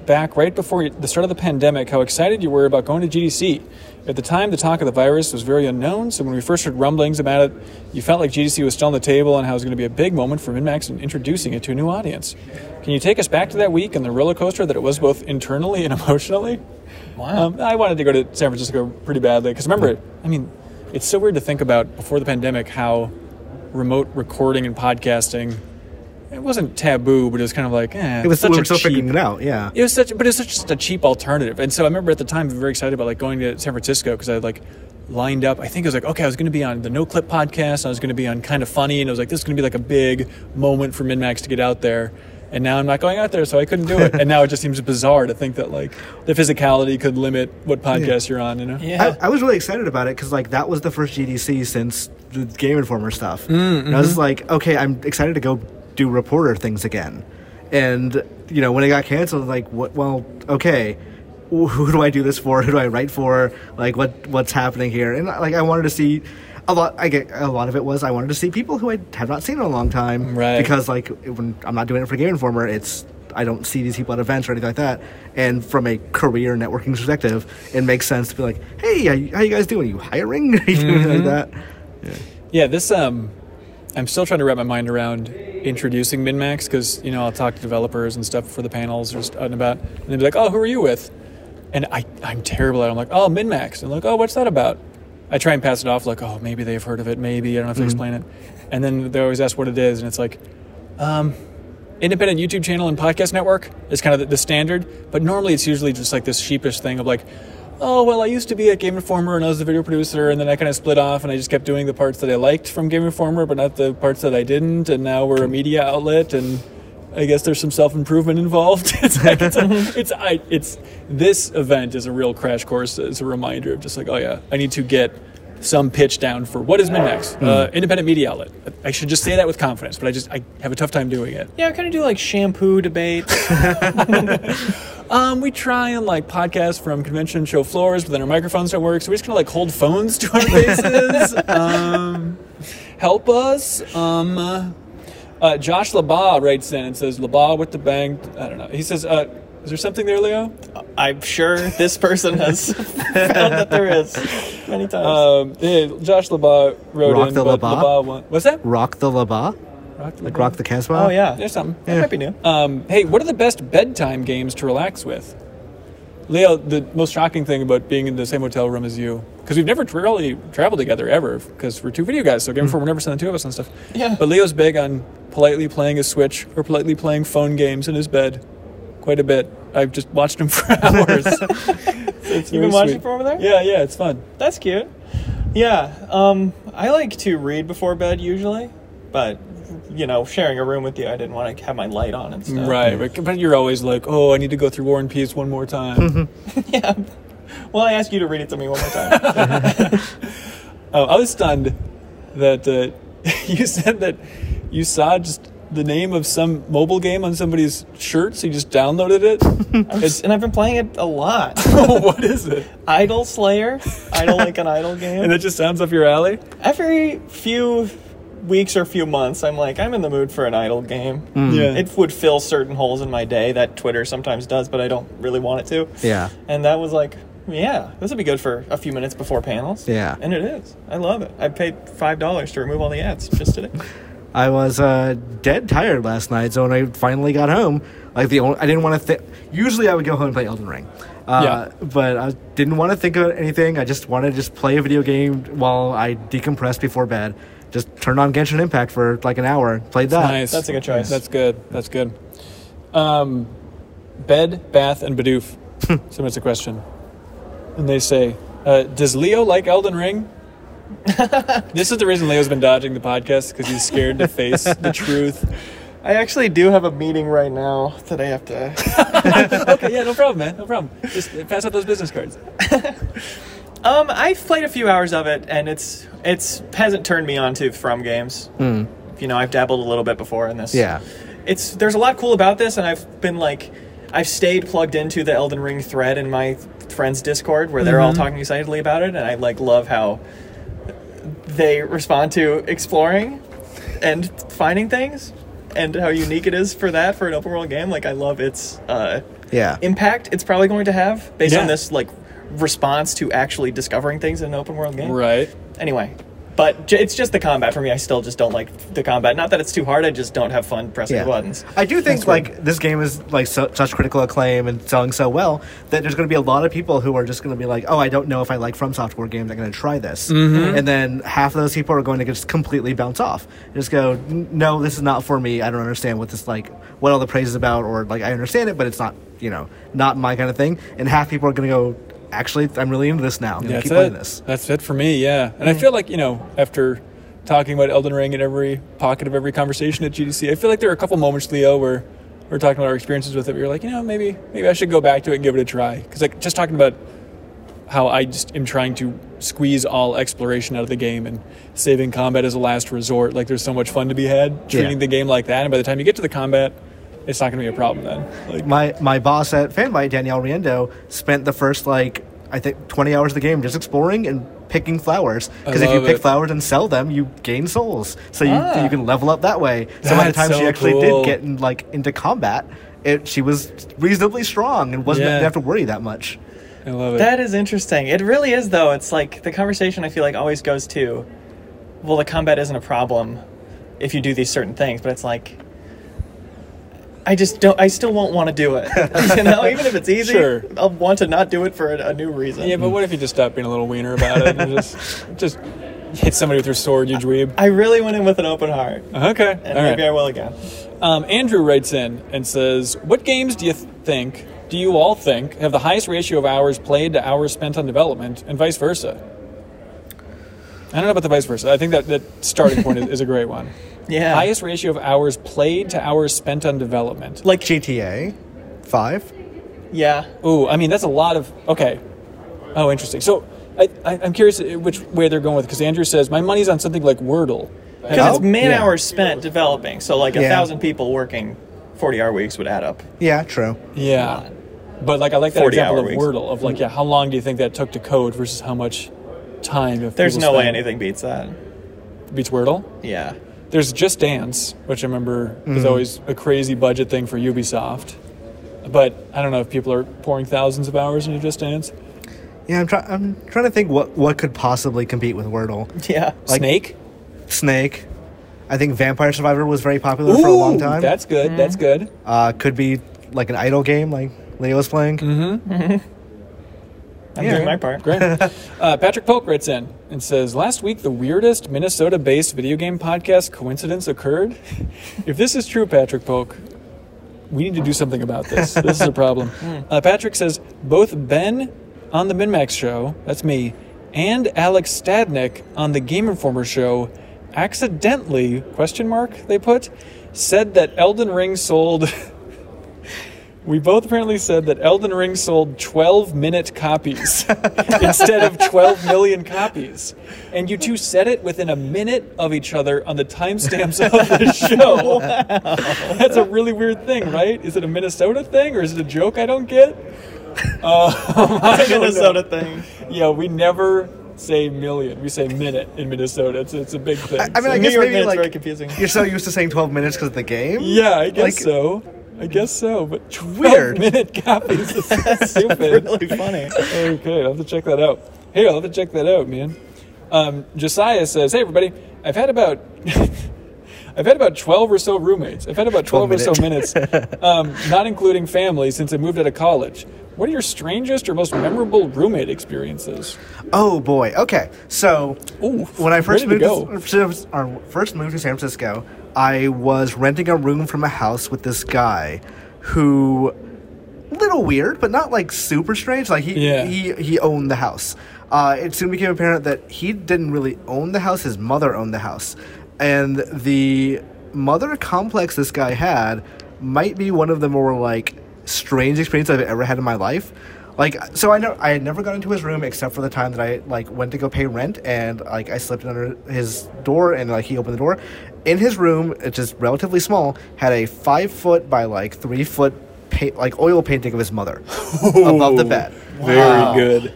back right before the start of the pandemic how excited you were about going to GDC. At the time, the talk of the virus was very unknown, so when we first heard rumblings about it, you felt like GDC was still on the table and how it was going to be a big moment for MinnMax in introducing it to a new audience. Can you take us back to that week and the roller coaster that it was both internally and emotionally? Wow. Um, I wanted to go to San Francisco pretty badly because remember, I mean, it's so weird to think about before the pandemic how remote recording and podcasting. It wasn't taboo, but it was kind of like, eh, It was such we a still cheap. figuring it out. Yeah. It was such, but it was such just a cheap alternative. And so I remember at the time, very excited about like going to San Francisco because I had like lined up. I think it was like, okay, I was going to be on the Noclip podcast. I was going to be on Kind of Funny, and I was like, this is going to be like a big moment for MinnMax to get out there. And now I'm not going out there, so I couldn't do it. and now it just seems bizarre to think that like the physicality could limit what podcast you're on. You know? yeah. I, I was really excited about it because like that was the first GDC since the Game Informer stuff. And I was like, okay, I'm excited to go do reporter things again. And you know, when it got canceled, like, what? Well, okay, who do I do this for? Who do I write for? Like, what what's happening here? And like, I wanted to see. A lot, I get a lot of it was I wanted to see people who I have not seen in a long time, Right. Because like when I'm not doing it for Game Informer, it's I don't see these people at events or anything like that. And from a career networking perspective, it makes sense to be like, hey, how you, guys doing? Are you hiring? Are you doing Mm-hmm. like that? Yeah. Yeah, this um, I'm still trying to wrap my mind around introducing MinnMax because you know I'll talk to developers and stuff for the panels or just out and about, and they'll be like, "Oh, who are you with?" And I I'm terrible at. it. I'm like, "Oh, MinnMax," and like, "Oh, what's that about?" I try and pass it off like, "Oh, maybe they've heard of it, maybe I don't have to explain it," and then they always ask what it is, and it's like, um, independent YouTube channel and podcast network is kind of the, the standard, but normally it's usually just like this sheepish thing of like, oh well, I used to be at Game Informer and I was the video producer, and then I kind of split off and I just kept doing the parts that I liked from Game Informer, but not the parts that I didn't, and now we're a media outlet and. I guess there's some self improvement involved. it's like it's, a, mm-hmm. it's I it's this event is a real crash course. It's a reminder of just like oh yeah, I need to get some pitch down for what is MinnMax, uh, independent media outlet. I should just say that with confidence, but I just I have a tough time doing it. Yeah, I kind of do like shampoo debates. Um, we try and like podcast from convention show floors, but then our microphones don't work, so we just kind of like hold phones to our faces. um, help us. Um, uh, uh, Josh Labaugh writes in and says, "Labaugh with the bang." I don't know. He says, uh, "Is there something there, Leo?" I'm sure this person has found that there is many times. Um, yeah, Josh Labaugh wrote Rock in, the but Labaugh? Labaugh won- What's that? Rock the Laba? Rock the Like Labaugh? Rock the Casbah? oh yeah, There's something. that might be new. Um, hey, what are the best bedtime games to relax with? Leo, the most shocking thing about being in the same hotel room as you, because we've never really traveled together ever, because we're two video guys, so Game Informer we're never send the two of us and stuff. Yeah. But Leo's big on politely playing his Switch or politely playing phone games in his bed, quite a bit. I've just watched him for hours. You've been watching from over there? Yeah, yeah, it's fun. That's cute. Yeah, um, I like to read before bed usually, but you know, sharing a room with you, I didn't want to have my light on and stuff. Right, but, but you're always like, oh, I need to go through War and Peace one more time. Yeah. Well, I asked you to read it to me one more time. Oh, I was stunned that uh, you said that you saw just the name of some mobile game on somebody's shirt, so you just downloaded it. It's- and I've been playing it a lot. what is it? Idle Slayer, Idle like an idle game. And it just sounds up your alley. Every few weeks or few months, I'm like, I'm in the mood for an idle game. Hmm. Yeah. It would fill certain holes in my day that Twitter sometimes does, but I don't really want it to. Yeah. And that was like, yeah, this would be good for a few minutes before panels. Yeah. And it is. I love it. I paid five dollars to remove all the ads just today. I was uh, dead tired last night, so when I finally got home, like the only I didn't want to think. Usually, I would go home and play Elden Ring, uh, but I didn't want to think about anything. I just wanted to just play a video game while I decompressed before bed. Just turned on Genshin Impact for like an hour, played that. Nice. That's a good choice. That's good. That's good. Um, bed, bath, and Bidoof. Someone's a question, and they say, uh, "Does Leo like Elden Ring?" This is the reason Leo's been dodging the podcast because he's scared to face the truth. I actually do have a meeting right now that I have to. Okay, yeah, no problem, man. No problem. Just pass out those business cards. Um, I've played a few hours of it, and it's it's hasn't turned me on to From games. You know, I've dabbled a little bit before in this. Yeah. it's there's a lot cool about this, and I've been like, I've stayed plugged into the Elden Ring thread in my friends' Discord where they're all talking excitedly about it, and I like love how they respond to exploring and finding things, and how unique it is for that for an open world game. Like, I love its uh, Yeah. impact it's probably going to have based Yeah. on this like response to actually discovering things in an open world game. Right. Anyway, but j- it's just the combat for me. I still just don't like the combat. Not that it's too hard. I just don't have fun pressing Yeah. the buttons. I do think That's weird. like this game is like so, such critical acclaim and selling so well that there's going to be a lot of people who are just going to be like, "Oh, I don't know if I like From Software games. I'm going to try this," mm-hmm. and then half of those people are going to just completely bounce off. Just go, "N- "No, this is not for me. I don't understand what this like, what all the praise is about, or like I understand it, but it's not, you know, not my kind of thing." And half people are going to go, "Actually, I'm really into this now. I'm That's keep it. playing this." That's it for me. Yeah, and I feel like you know after talking about Elden Ring in every pocket of every conversation at GDC, I feel like there are a couple moments, Leo, where we're talking about our experiences with it. We were like, you know, maybe maybe I should go back to it and give it a try because like just talking about how I just am trying to squeeze all exploration out of the game and saving combat as a last resort. Like there's so much fun to be had treating Yeah. the game like that, and by the time you get to the combat, it's not going to be a problem then. Like, my my boss at Fanbyte, Danielle Riendeau, spent the first like I think 20 hours of the game just exploring and picking flowers because if you pick it. flowers and sell them, you gain souls, so you Ah. you can level up that way. So by the That's time she actually cool. did get in, like into combat, it she was reasonably strong and wasn't Yeah. didn't have to worry that much. I love it. That is interesting. It really is, though. It's like the conversation I feel like always goes to, well, the combat isn't a problem if you do these certain things, but it's like, I just don't, I still won't want to do it. you know, even if it's easy, Sure. I'll want to not do it for a, a new reason. yeah, but what if you just stop being a little wiener about it and just just hit somebody with your sword, you dweeb? I really went in with an open heart, Okay, and all maybe right. I will again. Um, Andrew writes in and says, "What games do you th- think? Do you all think have the highest ratio of hours played to hours spent on development, and vice versa?" I don't know about the vice versa. I think that that starting point is, is a great one. Yeah. Highest ratio of hours played to hours spent on development. Like, GTA Five. yeah. Ooh, I mean that's a lot of okay. Oh, interesting. So I, I, I'm curious which way they're going with because Andrew says my money's on something like Wordle. Because Oh, it's man yeah. hours spent developing. So, like, a Yeah. thousand people working 40 hour weeks would add up. Yeah, true. Yeah, but like I like that example of weeks. Wordle of like yeah, how long do you think that took to code versus how much time? If There's people no way anything beats that. beats Wordle. Yeah. There's Just Dance, which I remember Mm-hmm. is always a crazy budget thing for Ubisoft. But I don't know if people are pouring thousands of hours into Just Dance. Yeah, I'm trying. I'm trying to think what what could possibly compete with Wordle. Yeah. Like- Snake. Snake. I think Vampire Survivor was very popular for a long time. That's good. That's good. uh, could be like an idle game, like Leo was playing. Mm-hmm. I'm Yeah. doing my part. Great. uh, Patrick Polk writes in and says, "Last week, the weirdest Minnesota-based video game podcast coincidence occurred. if this is true, Patrick Polk, we need to do something about this. this is a problem." Uh, Patrick says both Ben on the MinnMax show, that's me, and Alex Stadnik on the Game Informer show, accidentally question mark they put said that Elden Ring sold. We both apparently said that Elden Ring sold 12 minute copies instead of 12 million copies. And you two said it within a minute of each other on the timestamps of the show. That's a really weird thing, right? Is it a Minnesota thing or is it a joke I don't get? Uh, I It's a don't know. Minnesota thing. Yeah, we never say million. We say minute in Minnesota. It's, it's a big thing. I mean, I New guess York maybe like very confusing. you're so used to saying 12 minutes because of the game. yeah, I guess like- so. I guess so. But 12 Weird. minute copies is so stupid. really funny. okay, I'll have to check that out. Hey, I'll have to check that out, man. Um, Josiah says, "Hey, everybody, I've had about." I've had about 12 or so roommates. I've had about 12, 12 or so minutes, um, not including family, since I moved out of college. What are your strangest or most memorable roommate experiences? Oh boy. Okay. So Ooh, when I first moved to, to- first moved to San Francisco, I was renting a room from a house with this guy who little weird, but not like super strange. Like he Yeah. he he owned the house. Uh, it soon became apparent that he didn't really own the house. His mother owned the house, and the mother complex this guy had might be one of the more like strange experiences I've ever had in my life. Like, so I know I had never gone into his room except for the time that I like went to go pay rent, and like I slipped under his door, and like he opened the door. In his room, it's just relatively small, had a five foot by like three foot paint, like oil painting of his mother above the bed. Very Uh, good.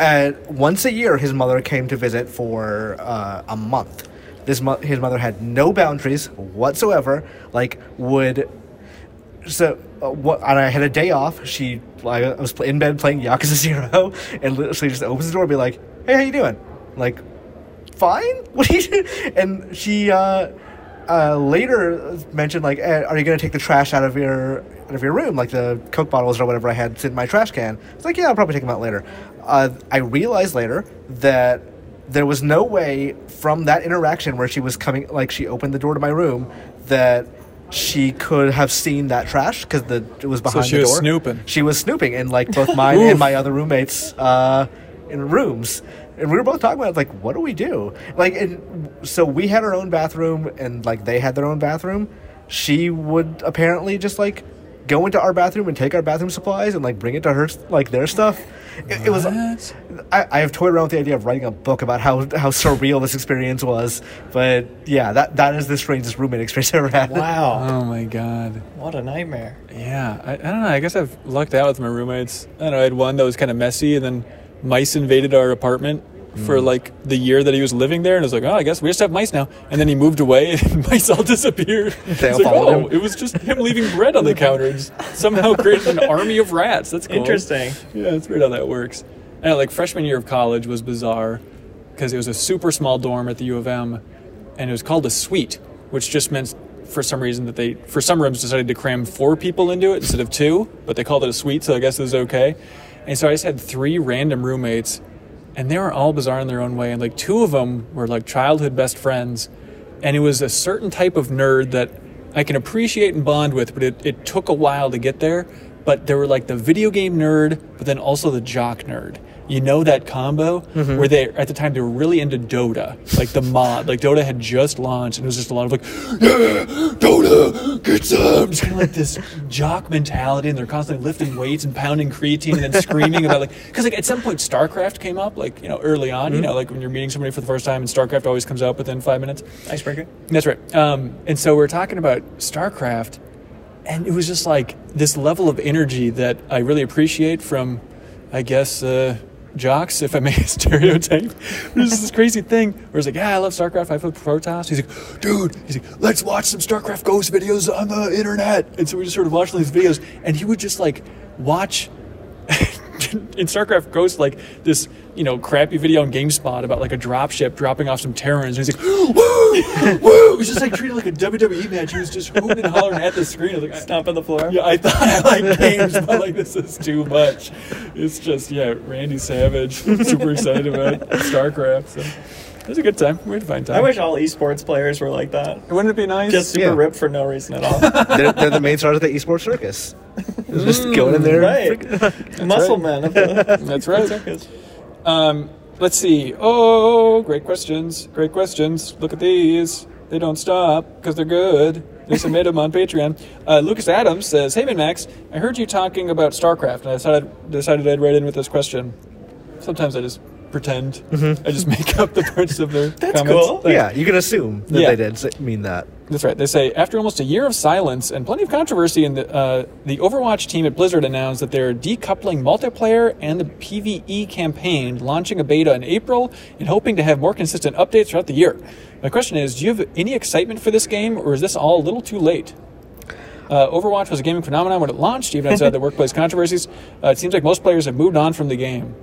at, once a year, his mother came to visit for uh, a month. This mo- his mother had no boundaries whatsoever. Like would so uh, what? And I had a day off. She like, I was in bed playing Yakuza Zero, and literally just opens the door, and be like, "Hey, how you doing?" Like, fine. What are you? do-" And she uh, uh, later mentioned like, eh, "Are you gonna take the trash out of your out of your room, like the Coke bottles or whatever I had in my trash can?" It's like, "Yeah, I'll probably take them out later." Uh, I realized later that there was no way from that interaction where she was coming, like she opened the door to my room, that she could have seen that trash because the it was behind she the door. She was snooping. She was snooping in like both mine and my other roommates' uh, in rooms, and we were both talking about like, what do we do? Like, and so we had our own bathroom, and like they had their own bathroom. She would apparently just like go into our bathroom and take our bathroom supplies and like bring it to her like their stuff. It, it was. I, I have toyed around with the idea of writing a book about how how surreal this experience was, but yeah, that that is the strangest roommate experience I ever had. Wow. Oh my god. What a nightmare. Yeah, I, I don't know. I guess I've lucked out with my roommates. I don't know. I had one that was kind of messy, and then mice invaded our apartment for hmm. like the year that he was living there, and it was like, oh, I guess we just have mice now. And then he moved away, and mice all disappeared. They all like, oh, him. it was just him leaving bread on the counter and somehow created an army of rats. That's cool. Interesting. Yeah, that's weird how that works. And like freshman year of college was bizarre because it was a super small dorm at the U of M, and it was called a suite, which just meant for some reason that they for some rooms decided to cram four people into it instead of two, but they called it a suite, so I guess it was okay. And so I just had three random roommates, and they were all bizarre in their own way. And like two of them were like childhood best friends, and it was a certain type of nerd that I can appreciate and bond with, but it, it took a while to get there. But they were like the video game nerd, but then also the jock nerd. You know that combo where they at the time they were really into Dota, like the mod, like Dota had just launched, and it was just a lot of like, yeah, Dota, get some, just kind of like this jock mentality, and they're constantly lifting weights and pounding creatine and then screaming about like, because like at some point StarCraft came up, like you know early on, you know like when you're meeting somebody for the first time, and StarCraft always comes up within five minutes. Icebreaker. That's right. Um, and so we're talking about StarCraft, and it was just like this level of energy that I really appreciate from, I guess, uh, jocks, if I may stereotype. There's this crazy thing where it's like, yeah, I love StarCraft. I played Protoss. He's like, dude, he's like, let's watch some StarCraft Ghost videos on the internet. And so we just sort of watched these videos, and he would just like watch in StarCraft Ghost, like this, you know, crappy video on GameSpot about like a dropship dropping off some Terrans, and he's like, "Woo, woo!" It was just like treated like a WWE match. He was just hooting and hollering at the screen. I was like, I- Stomp on the floor. yeah, I thought I liked games, but like this is too much. It's just yeah, Randy Savage, super excited about StarCraft. So it was a good time. We had a fine time. I wish all esports players were like that. Wouldn't it be nice? Just super Yeah. ripped for no reason at all. they're, they're the main stars of the esports circus. They're just going in there. right. Muscle men of the That's right. circus. Um, let's see. Oh, great questions. Great questions. Look at these. They don't stop because they're good. They submit them on Patreon. Uh, Lucas Adams says, "Hey, man, Max, I heard you talking about StarCraft, and I decided decided I'd write in with this question. Sometimes I just pretend. I just make up the parts of their That's comments. cool. Thanks. Yeah, you can assume that Yeah. they did s- mean that. That's right. They say after almost a year of silence and plenty of controversy, in the uh, the Overwatch team at Blizzard announced that they're decoupling multiplayer and the PVE campaign, launching a beta in April, and hoping to have more consistent updates throughout the year. My question is: Do you have any excitement for this game, or is this all a little too late? Uh, Overwatch was a gaming phenomenon when it launched, even outside the workplace controversies. Uh, it seems like most players have moved on from the game.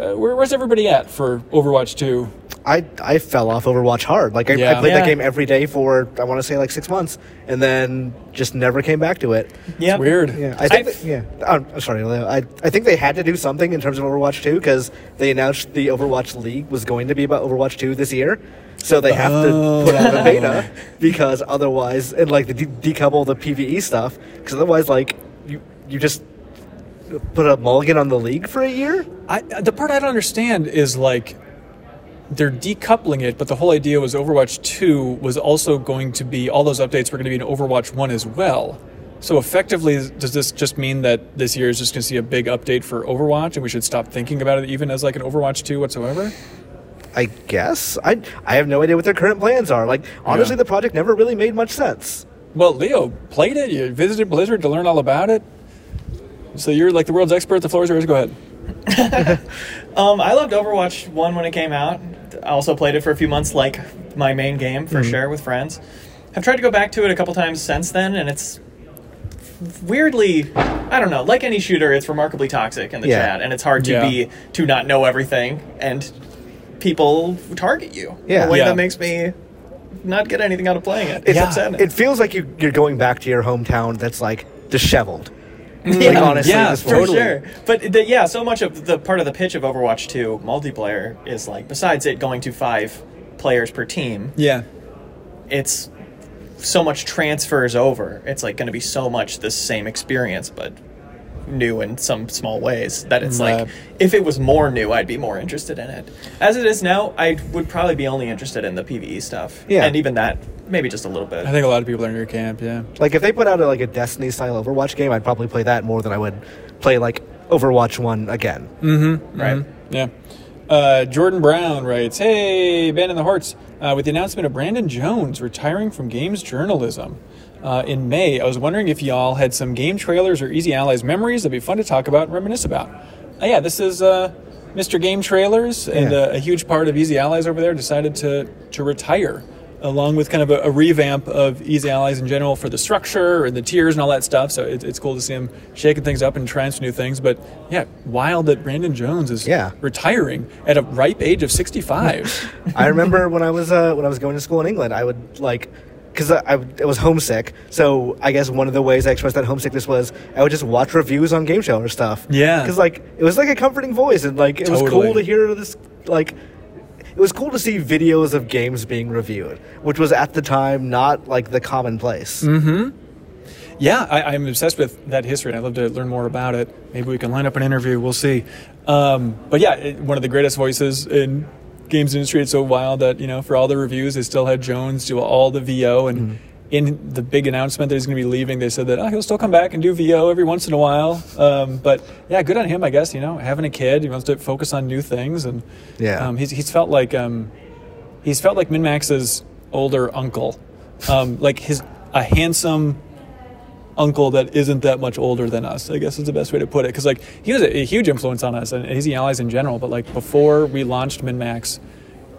Uh, where, where's everybody at for Overwatch 2? I I fell off Overwatch hard. Like I, Yeah. I played Yeah. that game every day for I want to say like six months, and then just never came back to it. Yeah. Yeah, Weird. I think. That- yeah, I'm I'm sorry. Leo. I I think they had to do something in terms of Overwatch 2 because they announced the Overwatch League was going to be about Overwatch 2 this year, so they have to put out a beta because otherwise, and like the de- decouple the PVE stuff because otherwise, like you you just put a mulligan on the league for a year. I, the part I don't understand is like they're decoupling it, but the whole idea was Overwatch 2 was also going to be all those updates were going to be in Overwatch 1 as well. So effectively, does this just mean that this year is just going to see a big update for Overwatch, and we should stop thinking about it even as like an Overwatch 2 whatsoever? I guess I I have no idea what their current plans are. Like honestly, Yeah. the project never really made much sense. Well, Leo played it. You visited Blizzard to learn all about it. So you're like the world's expert. The floor is yours. Go ahead. Um, I loved Overwatch 1 when it came out. I also played it for a few months, like my main game, for Mm-hmm. sure, with friends. I've tried to go back to it a couple times since then, and it's weirdly, I don't know, like any shooter, it's remarkably toxic in the Yeah. chat, and it's hard to Yeah. be, to not know everything, and people target you in Yeah. a way Yeah. that makes me not get anything out of playing it. It, It's upsetting. it feels like you, you're going back to your hometown that's like disheveled. Mm. Yeah, Like honestly, yeah, for totally. sure. But the, yeah, so much of the part of the pitch of Overwatch 2 multiplayer is like, besides it going to five players per team, Yeah. it's so much transfers over. It's like going to be so much the same experience, but new in some small ways. That it's Right. like, if it was more new, I'd be more interested in it. As it is now, I would probably be only interested in the PVE stuff. Yeah. And even that, maybe just a little bit. I think a lot of people are in your camp. Yeah. Like if they put out a, like a Destiny style Overwatch game, I'd probably play that more than I would play like Overwatch One again. right. Yeah. Uh, Jordan Brown writes, "Hey, Ben and the Hearts, uh, with the announcement of Brandon Jones retiring from games journalism uh, in May, I was wondering if y'all had some GameTrailers or Easy Allies memories that'd be fun to talk about and reminisce about." Uh, yeah, this is uh, Mr. GameTrailers and Yeah. uh, a huge part of Easy Allies over there decided to to retire, along with kind of a, a revamp of Easy Allies in general for the structure and the tiers and all that stuff. So it, it's cool to see him shaking things up and trying some new things. But yeah, wild that Brandon Jones is Yeah. retiring at a ripe age of 65. I remember when I was uh, when I was going to school in England, I would like because I, I, I was homesick. So I guess one of the ways I expressed that homesickness was I would just watch reviews on Game Show or stuff. Yeah. because like it was like a comforting voice, and like it was cool to hear this like. It was cool to see videos of games being reviewed, which was at the time not like the commonplace. Hmm. Yeah, I, I'm obsessed with that history, and I'd love to learn more about it. Maybe we can line up an interview. We'll see. Um, but yeah, it, one of the greatest voices in games industry. It's so wild that you know, for all the reviews, they still had Jones do all the VO. And in the big announcement that he's going to be leaving, they said that oh, he'll still come back and do VO every once in a while. Um, but yeah, good on him, I guess. You know, having a kid, he wants to focus on new things, and Yeah. um, he's he's felt like um, he's felt like MinnMax's older uncle, um, like his a handsome uncle that isn't that much older than us. I guess is the best way to put it. Because like he was a, a huge influence on us and Easy Allies in general. But like before we launched MinnMax,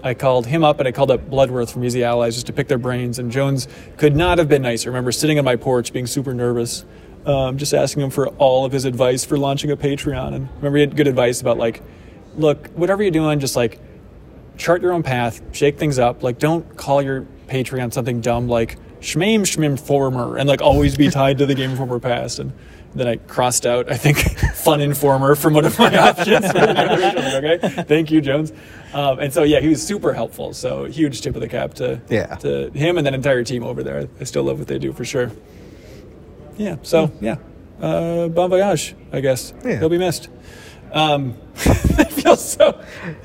I called him up and I called up Bloodworth from Easy Allies just to pick their brains. And Jones could not have been nicer. I remember sitting on my porch being super nervous. Um, just asking him for all of his advice for launching a Patreon, and remember he had good advice about like, look, whatever you're doing, just like chart your own path, shake things up. Like, don't call your Patreon something dumb like Shmame Shmimformer and like always be tied to the Game Informer past. And then I crossed out, I think, Fun Informer from one of my options. okay, thank you, Jones. Um, and so, yeah, he was super helpful. So, huge tip of the cap to, Yeah. to him and that entire team over there. I still love what they do for sure. Yeah, so, yeah. Uh, bon voyage, I guess. Yeah. He'll be missed. Um, I feel so.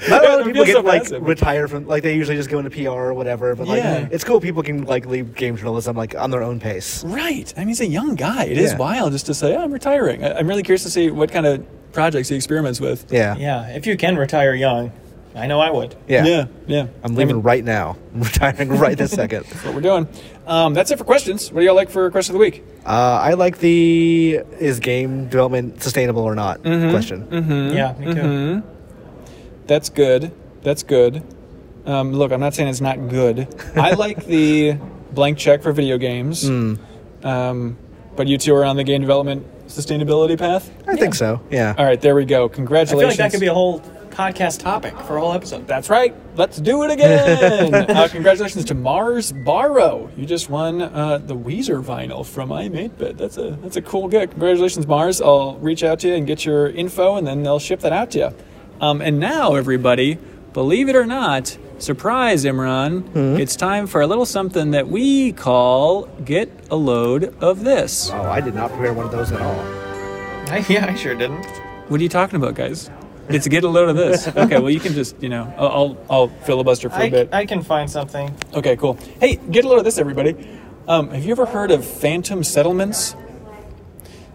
Not a lot of people feel so get like passive. retire from like they usually just go into PR or whatever. But like Yeah. it's cool people can like leave game journalism like on their own pace. Right. I mean, he's a young guy. It is Yeah. wild just to say, oh, I'm retiring. I- I'm really curious to see what kind of projects he experiments with. Yeah. Yeah, if you can retire young, I know I would. Yeah. Yeah. yeah. I'm I leaving mean, right now. I'm retiring right this second. that's what we're doing. Um, that's it for questions. What do y'all like for question of the week? Uh, I like the is game development sustainable or not Mm-hmm. question. Yeah, me too. That's good. That's good. Um, look, I'm not saying it's not good. I like the blank check for video games. Hmm. Um, but you two are on the game development sustainability path? I think so. Yeah. All right, there we go. I feel Congratulations. like that could be a whole podcast topic for a whole episode. That's right. Let's do it again. uh, congratulations to Mars Barrow. You just won uh, the Weezer vinyl from iam8bit. That's a that's a cool get. Congratulations, Mars. I'll reach out to you and get your info, and then they'll ship that out to you. Um, and now, everybody, believe it or not, surprise, Imran, it's time for a little something that we call "Get a Load of This." Oh, I did not prepare one of those at all. I, yeah, I sure didn't. What are you talking about, guys? It's get a load of this. Okay, well you can just you know I'll I'll, filibuster for a I, bit. I can find something. Okay, cool. Hey, get a load of this, everybody. Um, have you ever heard of phantom settlements?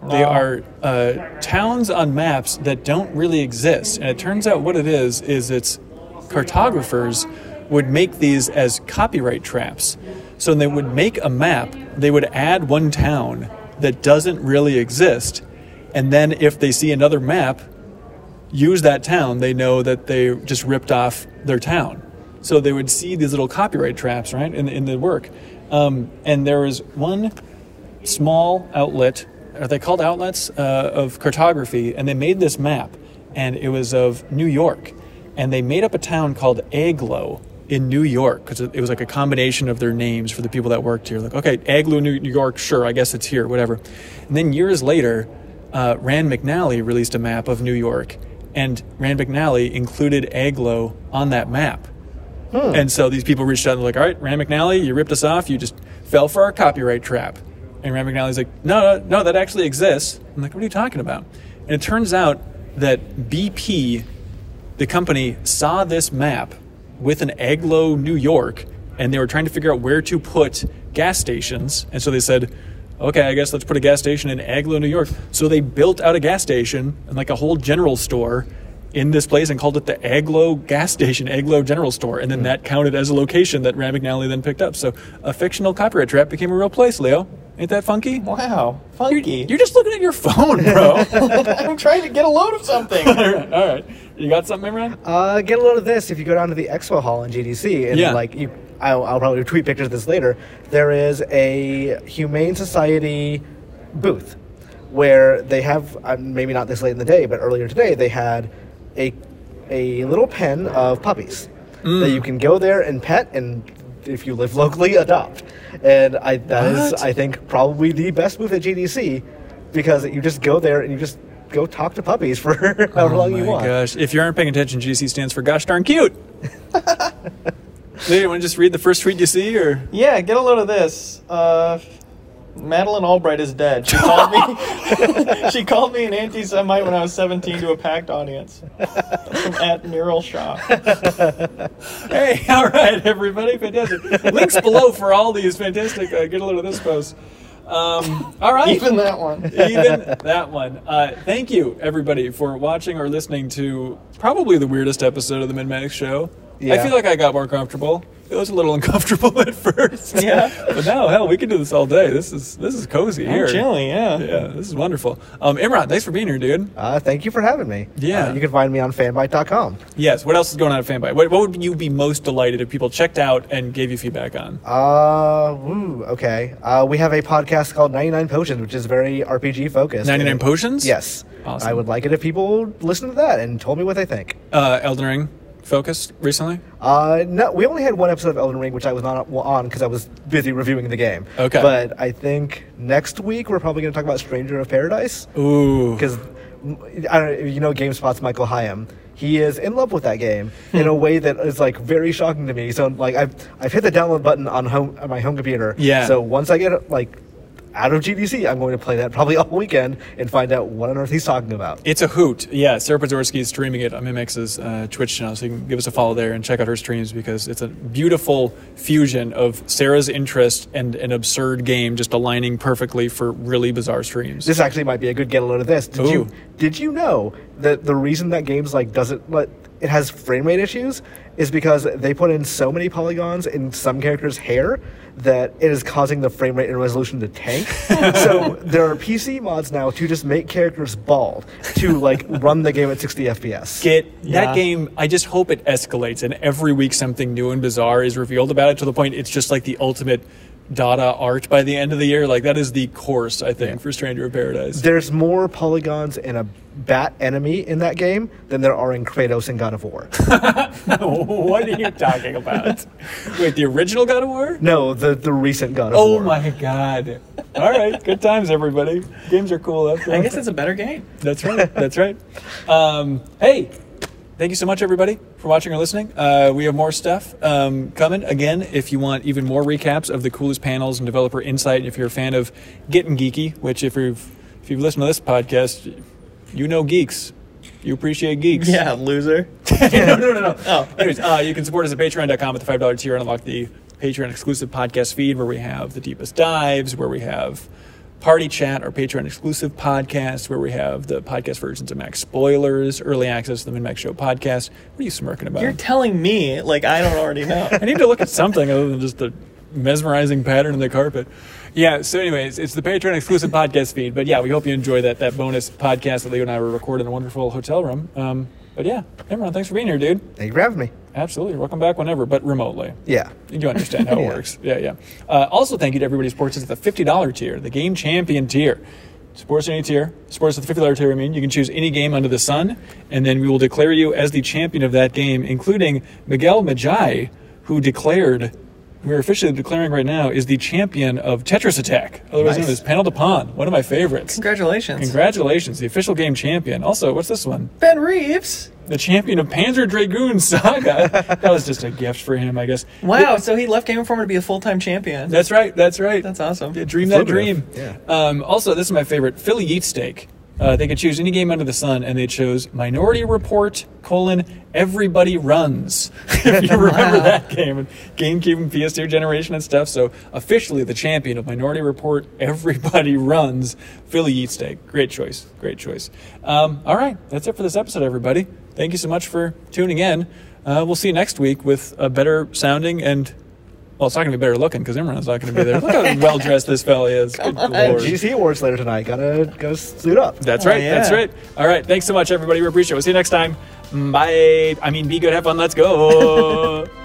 They are uh, towns on maps that don't really exist, and it turns out what it is is it's cartographers would make these as copyright traps. So they would make a map, they would add one town that doesn't really exist, and then if they see another map, use that town, they know that they just ripped off their town. So they would see these little copyright traps, right, in, in the work. Um, and there was one small outlet, are they called outlets, uh, of cartography, and they made this map, and it was of New York. And they made up a town called Aglow in New York, because it was like a combination of their names for the people that worked here. Like, okay, Aglow, New York, sure, I guess it's here, whatever. And then years later, uh, Rand McNally released a map of New York, and Rand McNally included Aglow on that map. Hmm. And so these people reached out and were like, all right, Rand McNally, you ripped us off. You just fell for our copyright trap. And Rand McNally's like, no, no, no, that actually exists. I'm like, what are you talking about? And it turns out that BP, the company, saw this map with an Aglow, New York, and they were trying to figure out where to put gas stations. And so they said, okay, I guess let's put a gas station in Aglow, New York. So they built out a gas station and like a whole general store in this place and called it the Aglow gas station, Aglow General Store. And then that counted as a location that Rand McNally then picked up. So a fictional copyright trap became a real place, Leo. Ain't that funky? Wow, funky. You're just looking at your phone, bro. I'm trying to get a load of something. all right, all right. You got something, Imran? Uh, get a load of this if you go down to the Expo Hall in GDC and Yeah. like you. I'll, I'll probably tweet pictures of this later. There is a Humane Society booth where they have uh, maybe not this late in the day, but earlier today they had a a little pen of puppies that you can go there and pet and if you live locally adopt. And I that is What? I think probably the best booth at GDC because you just go there and you just go talk to puppies for however long oh you my want. gosh! If you aren't paying attention, GC stands for gosh darn cute. You want to just read the first tweet you see, or Yeah, get a load of this. Uh, Madeleine Albright is dead. She called me. she called me an anti-Semite when I was 17 to a packed audience. From at Mural Shop. hey, all right, everybody, fantastic. Links below for all these fantastic. Uh, get a load of this post. Um, all right, Even that one. even that one. Uh, thank you, everybody, for watching or listening to probably the weirdest episode of the MinnMax Show. I feel like I got more comfortable. It was a little uncomfortable at first. Yeah. but now, hell, we can do this all day. This is this is cozy here. I'm chilling, yeah. Yeah, this is wonderful. Um, Imran, thanks for being here, dude. Uh, thank you for having me. Yeah. Uh, you can find me on fanbyte.com. Yes. What else is going on at Fanbyte? What, what would you be most delighted if people checked out and gave you feedback on? Uh, woo, okay. Uh, we have a podcast called 99 Potions, which is very RPG focused. 99 And- Potions? Yes. Awesome. I would like it if people listened to that and told me what they think. Uh, Elden Ring focused recently. Uh, no, we only had one episode of Elden Ring, which I was not on because I was busy reviewing the game. Okay. But I think next week we're probably going to talk about Stranger of Paradise. Ooh. because I don't know, you know GameSpot's Michael Higham. He is in love with that game in a way that is like very shocking to me. So like I've I've hit the download button on home on my home computer. Yeah. So once I get like out of GDC, I'm going to play that probably all weekend and find out what on earth he's talking about. It's a hoot. Yeah, Sarah Podzorski is streaming it on MinnMax's uh, Twitch channel, so you can give us a follow there and check out her streams because it's a beautiful fusion of Sarah's interest and an absurd game just aligning perfectly for really bizarre streams. This actually might be a good get a load of this. Did Ooh. you did you know that the reason that games like doesn't let it has frame rate issues is because they put in so many polygons in some characters' hair that it is causing the frame rate and resolution to tank. so there are PC mods now to just make characters bald to like run the game at 60 FPS. Get Yeah. that game. I just hope it escalates, and every week something new and bizarre is revealed about it to the point it's just like the ultimate Dada art by the end of the year. Like that is the course, I think, for Stranger of Paradise. There's more polygons in a bat enemy in that game than there are in Kratos and God of War. what are you talking about? Wait, the original God of War? no, the the recent God of Oh War. Oh my god. All right, good times, everybody. Games are cool. That's I guess it's a better game. That's right. That's right. Um, hey, thank you so much, everybody, for watching or listening. Uh, we have more stuff um, coming. Again, if you want even more recaps of the coolest panels and developer insight, if you're a fan of Getting Geeky, which if you've if you've listened to this podcast, you know geeks. You appreciate geeks. Yeah, loser. no, no, no, no. Oh. Anyways, uh, you can support us at patreon.com at the $5 tier and unlock the Patreon exclusive podcast feed where we have the deepest dives, where we have party chat, our Patreon exclusive podcast, where we have the podcast versions of Max spoilers, early access to the MinnMax Show podcast. What are you smirking about? You're telling me like I don't already know. I need to look at something other than just the mesmerizing pattern in the carpet. Yeah, so anyways, it's the Patreon exclusive podcast feed. But yeah, we hope you enjoy that that bonus podcast that Leo and I were recording in a wonderful hotel room. Um, but yeah, Imran, thanks for being here, dude. Thank you for having me. Absolutely. Welcome back whenever, but remotely. Yeah. You understand how it Yeah. works. Yeah, yeah. Uh, also, thank you to everybody who supports us at the $50 tier, the Game Champion tier. Supports any tier. Supports at the $50 tier, I mean. You can choose any game under the sun, and then we will declare you as the champion of that game, including Miguel Majai, who declared, we're officially declaring right now, is the champion of Tetris Attack, otherwise known as Panel de Pon, one of my favorites. Congratulations, Congratulations, the official game champion. Also, what's this one? Ben Reeves. The champion of Panzer Dragoon Saga. that was just a gift for him, I guess. Wow, so he left Game Informer to be a full-time champion. That's right. That's right. That's awesome. Yeah, dream that dream. Lucrative, Um, also, this is my favorite Philly Eat Steak. Uh, they could choose any game under the sun, and they chose Minority Report colon Everybody Runs. if you remember that game, and GameCube and PS2 generation and stuff. So officially, the champion of Minority Report, Everybody Runs, Philly Eat Steak. Great choice. Great choice. Um, all right, that's it for this episode, everybody. Thank you so much for tuning in. Uh, we'll see you next week with a better sounding and well, it's not going to be better looking because Imran's not going to be there. Look how well dressed this fella is. Good lord. GDC Awards later tonight. Gotta go suit up. That's Oh, right. That's right. All right. Thanks so much, everybody. We appreciate it. We'll see you next time. Bye. I mean, be good, have fun, let's go.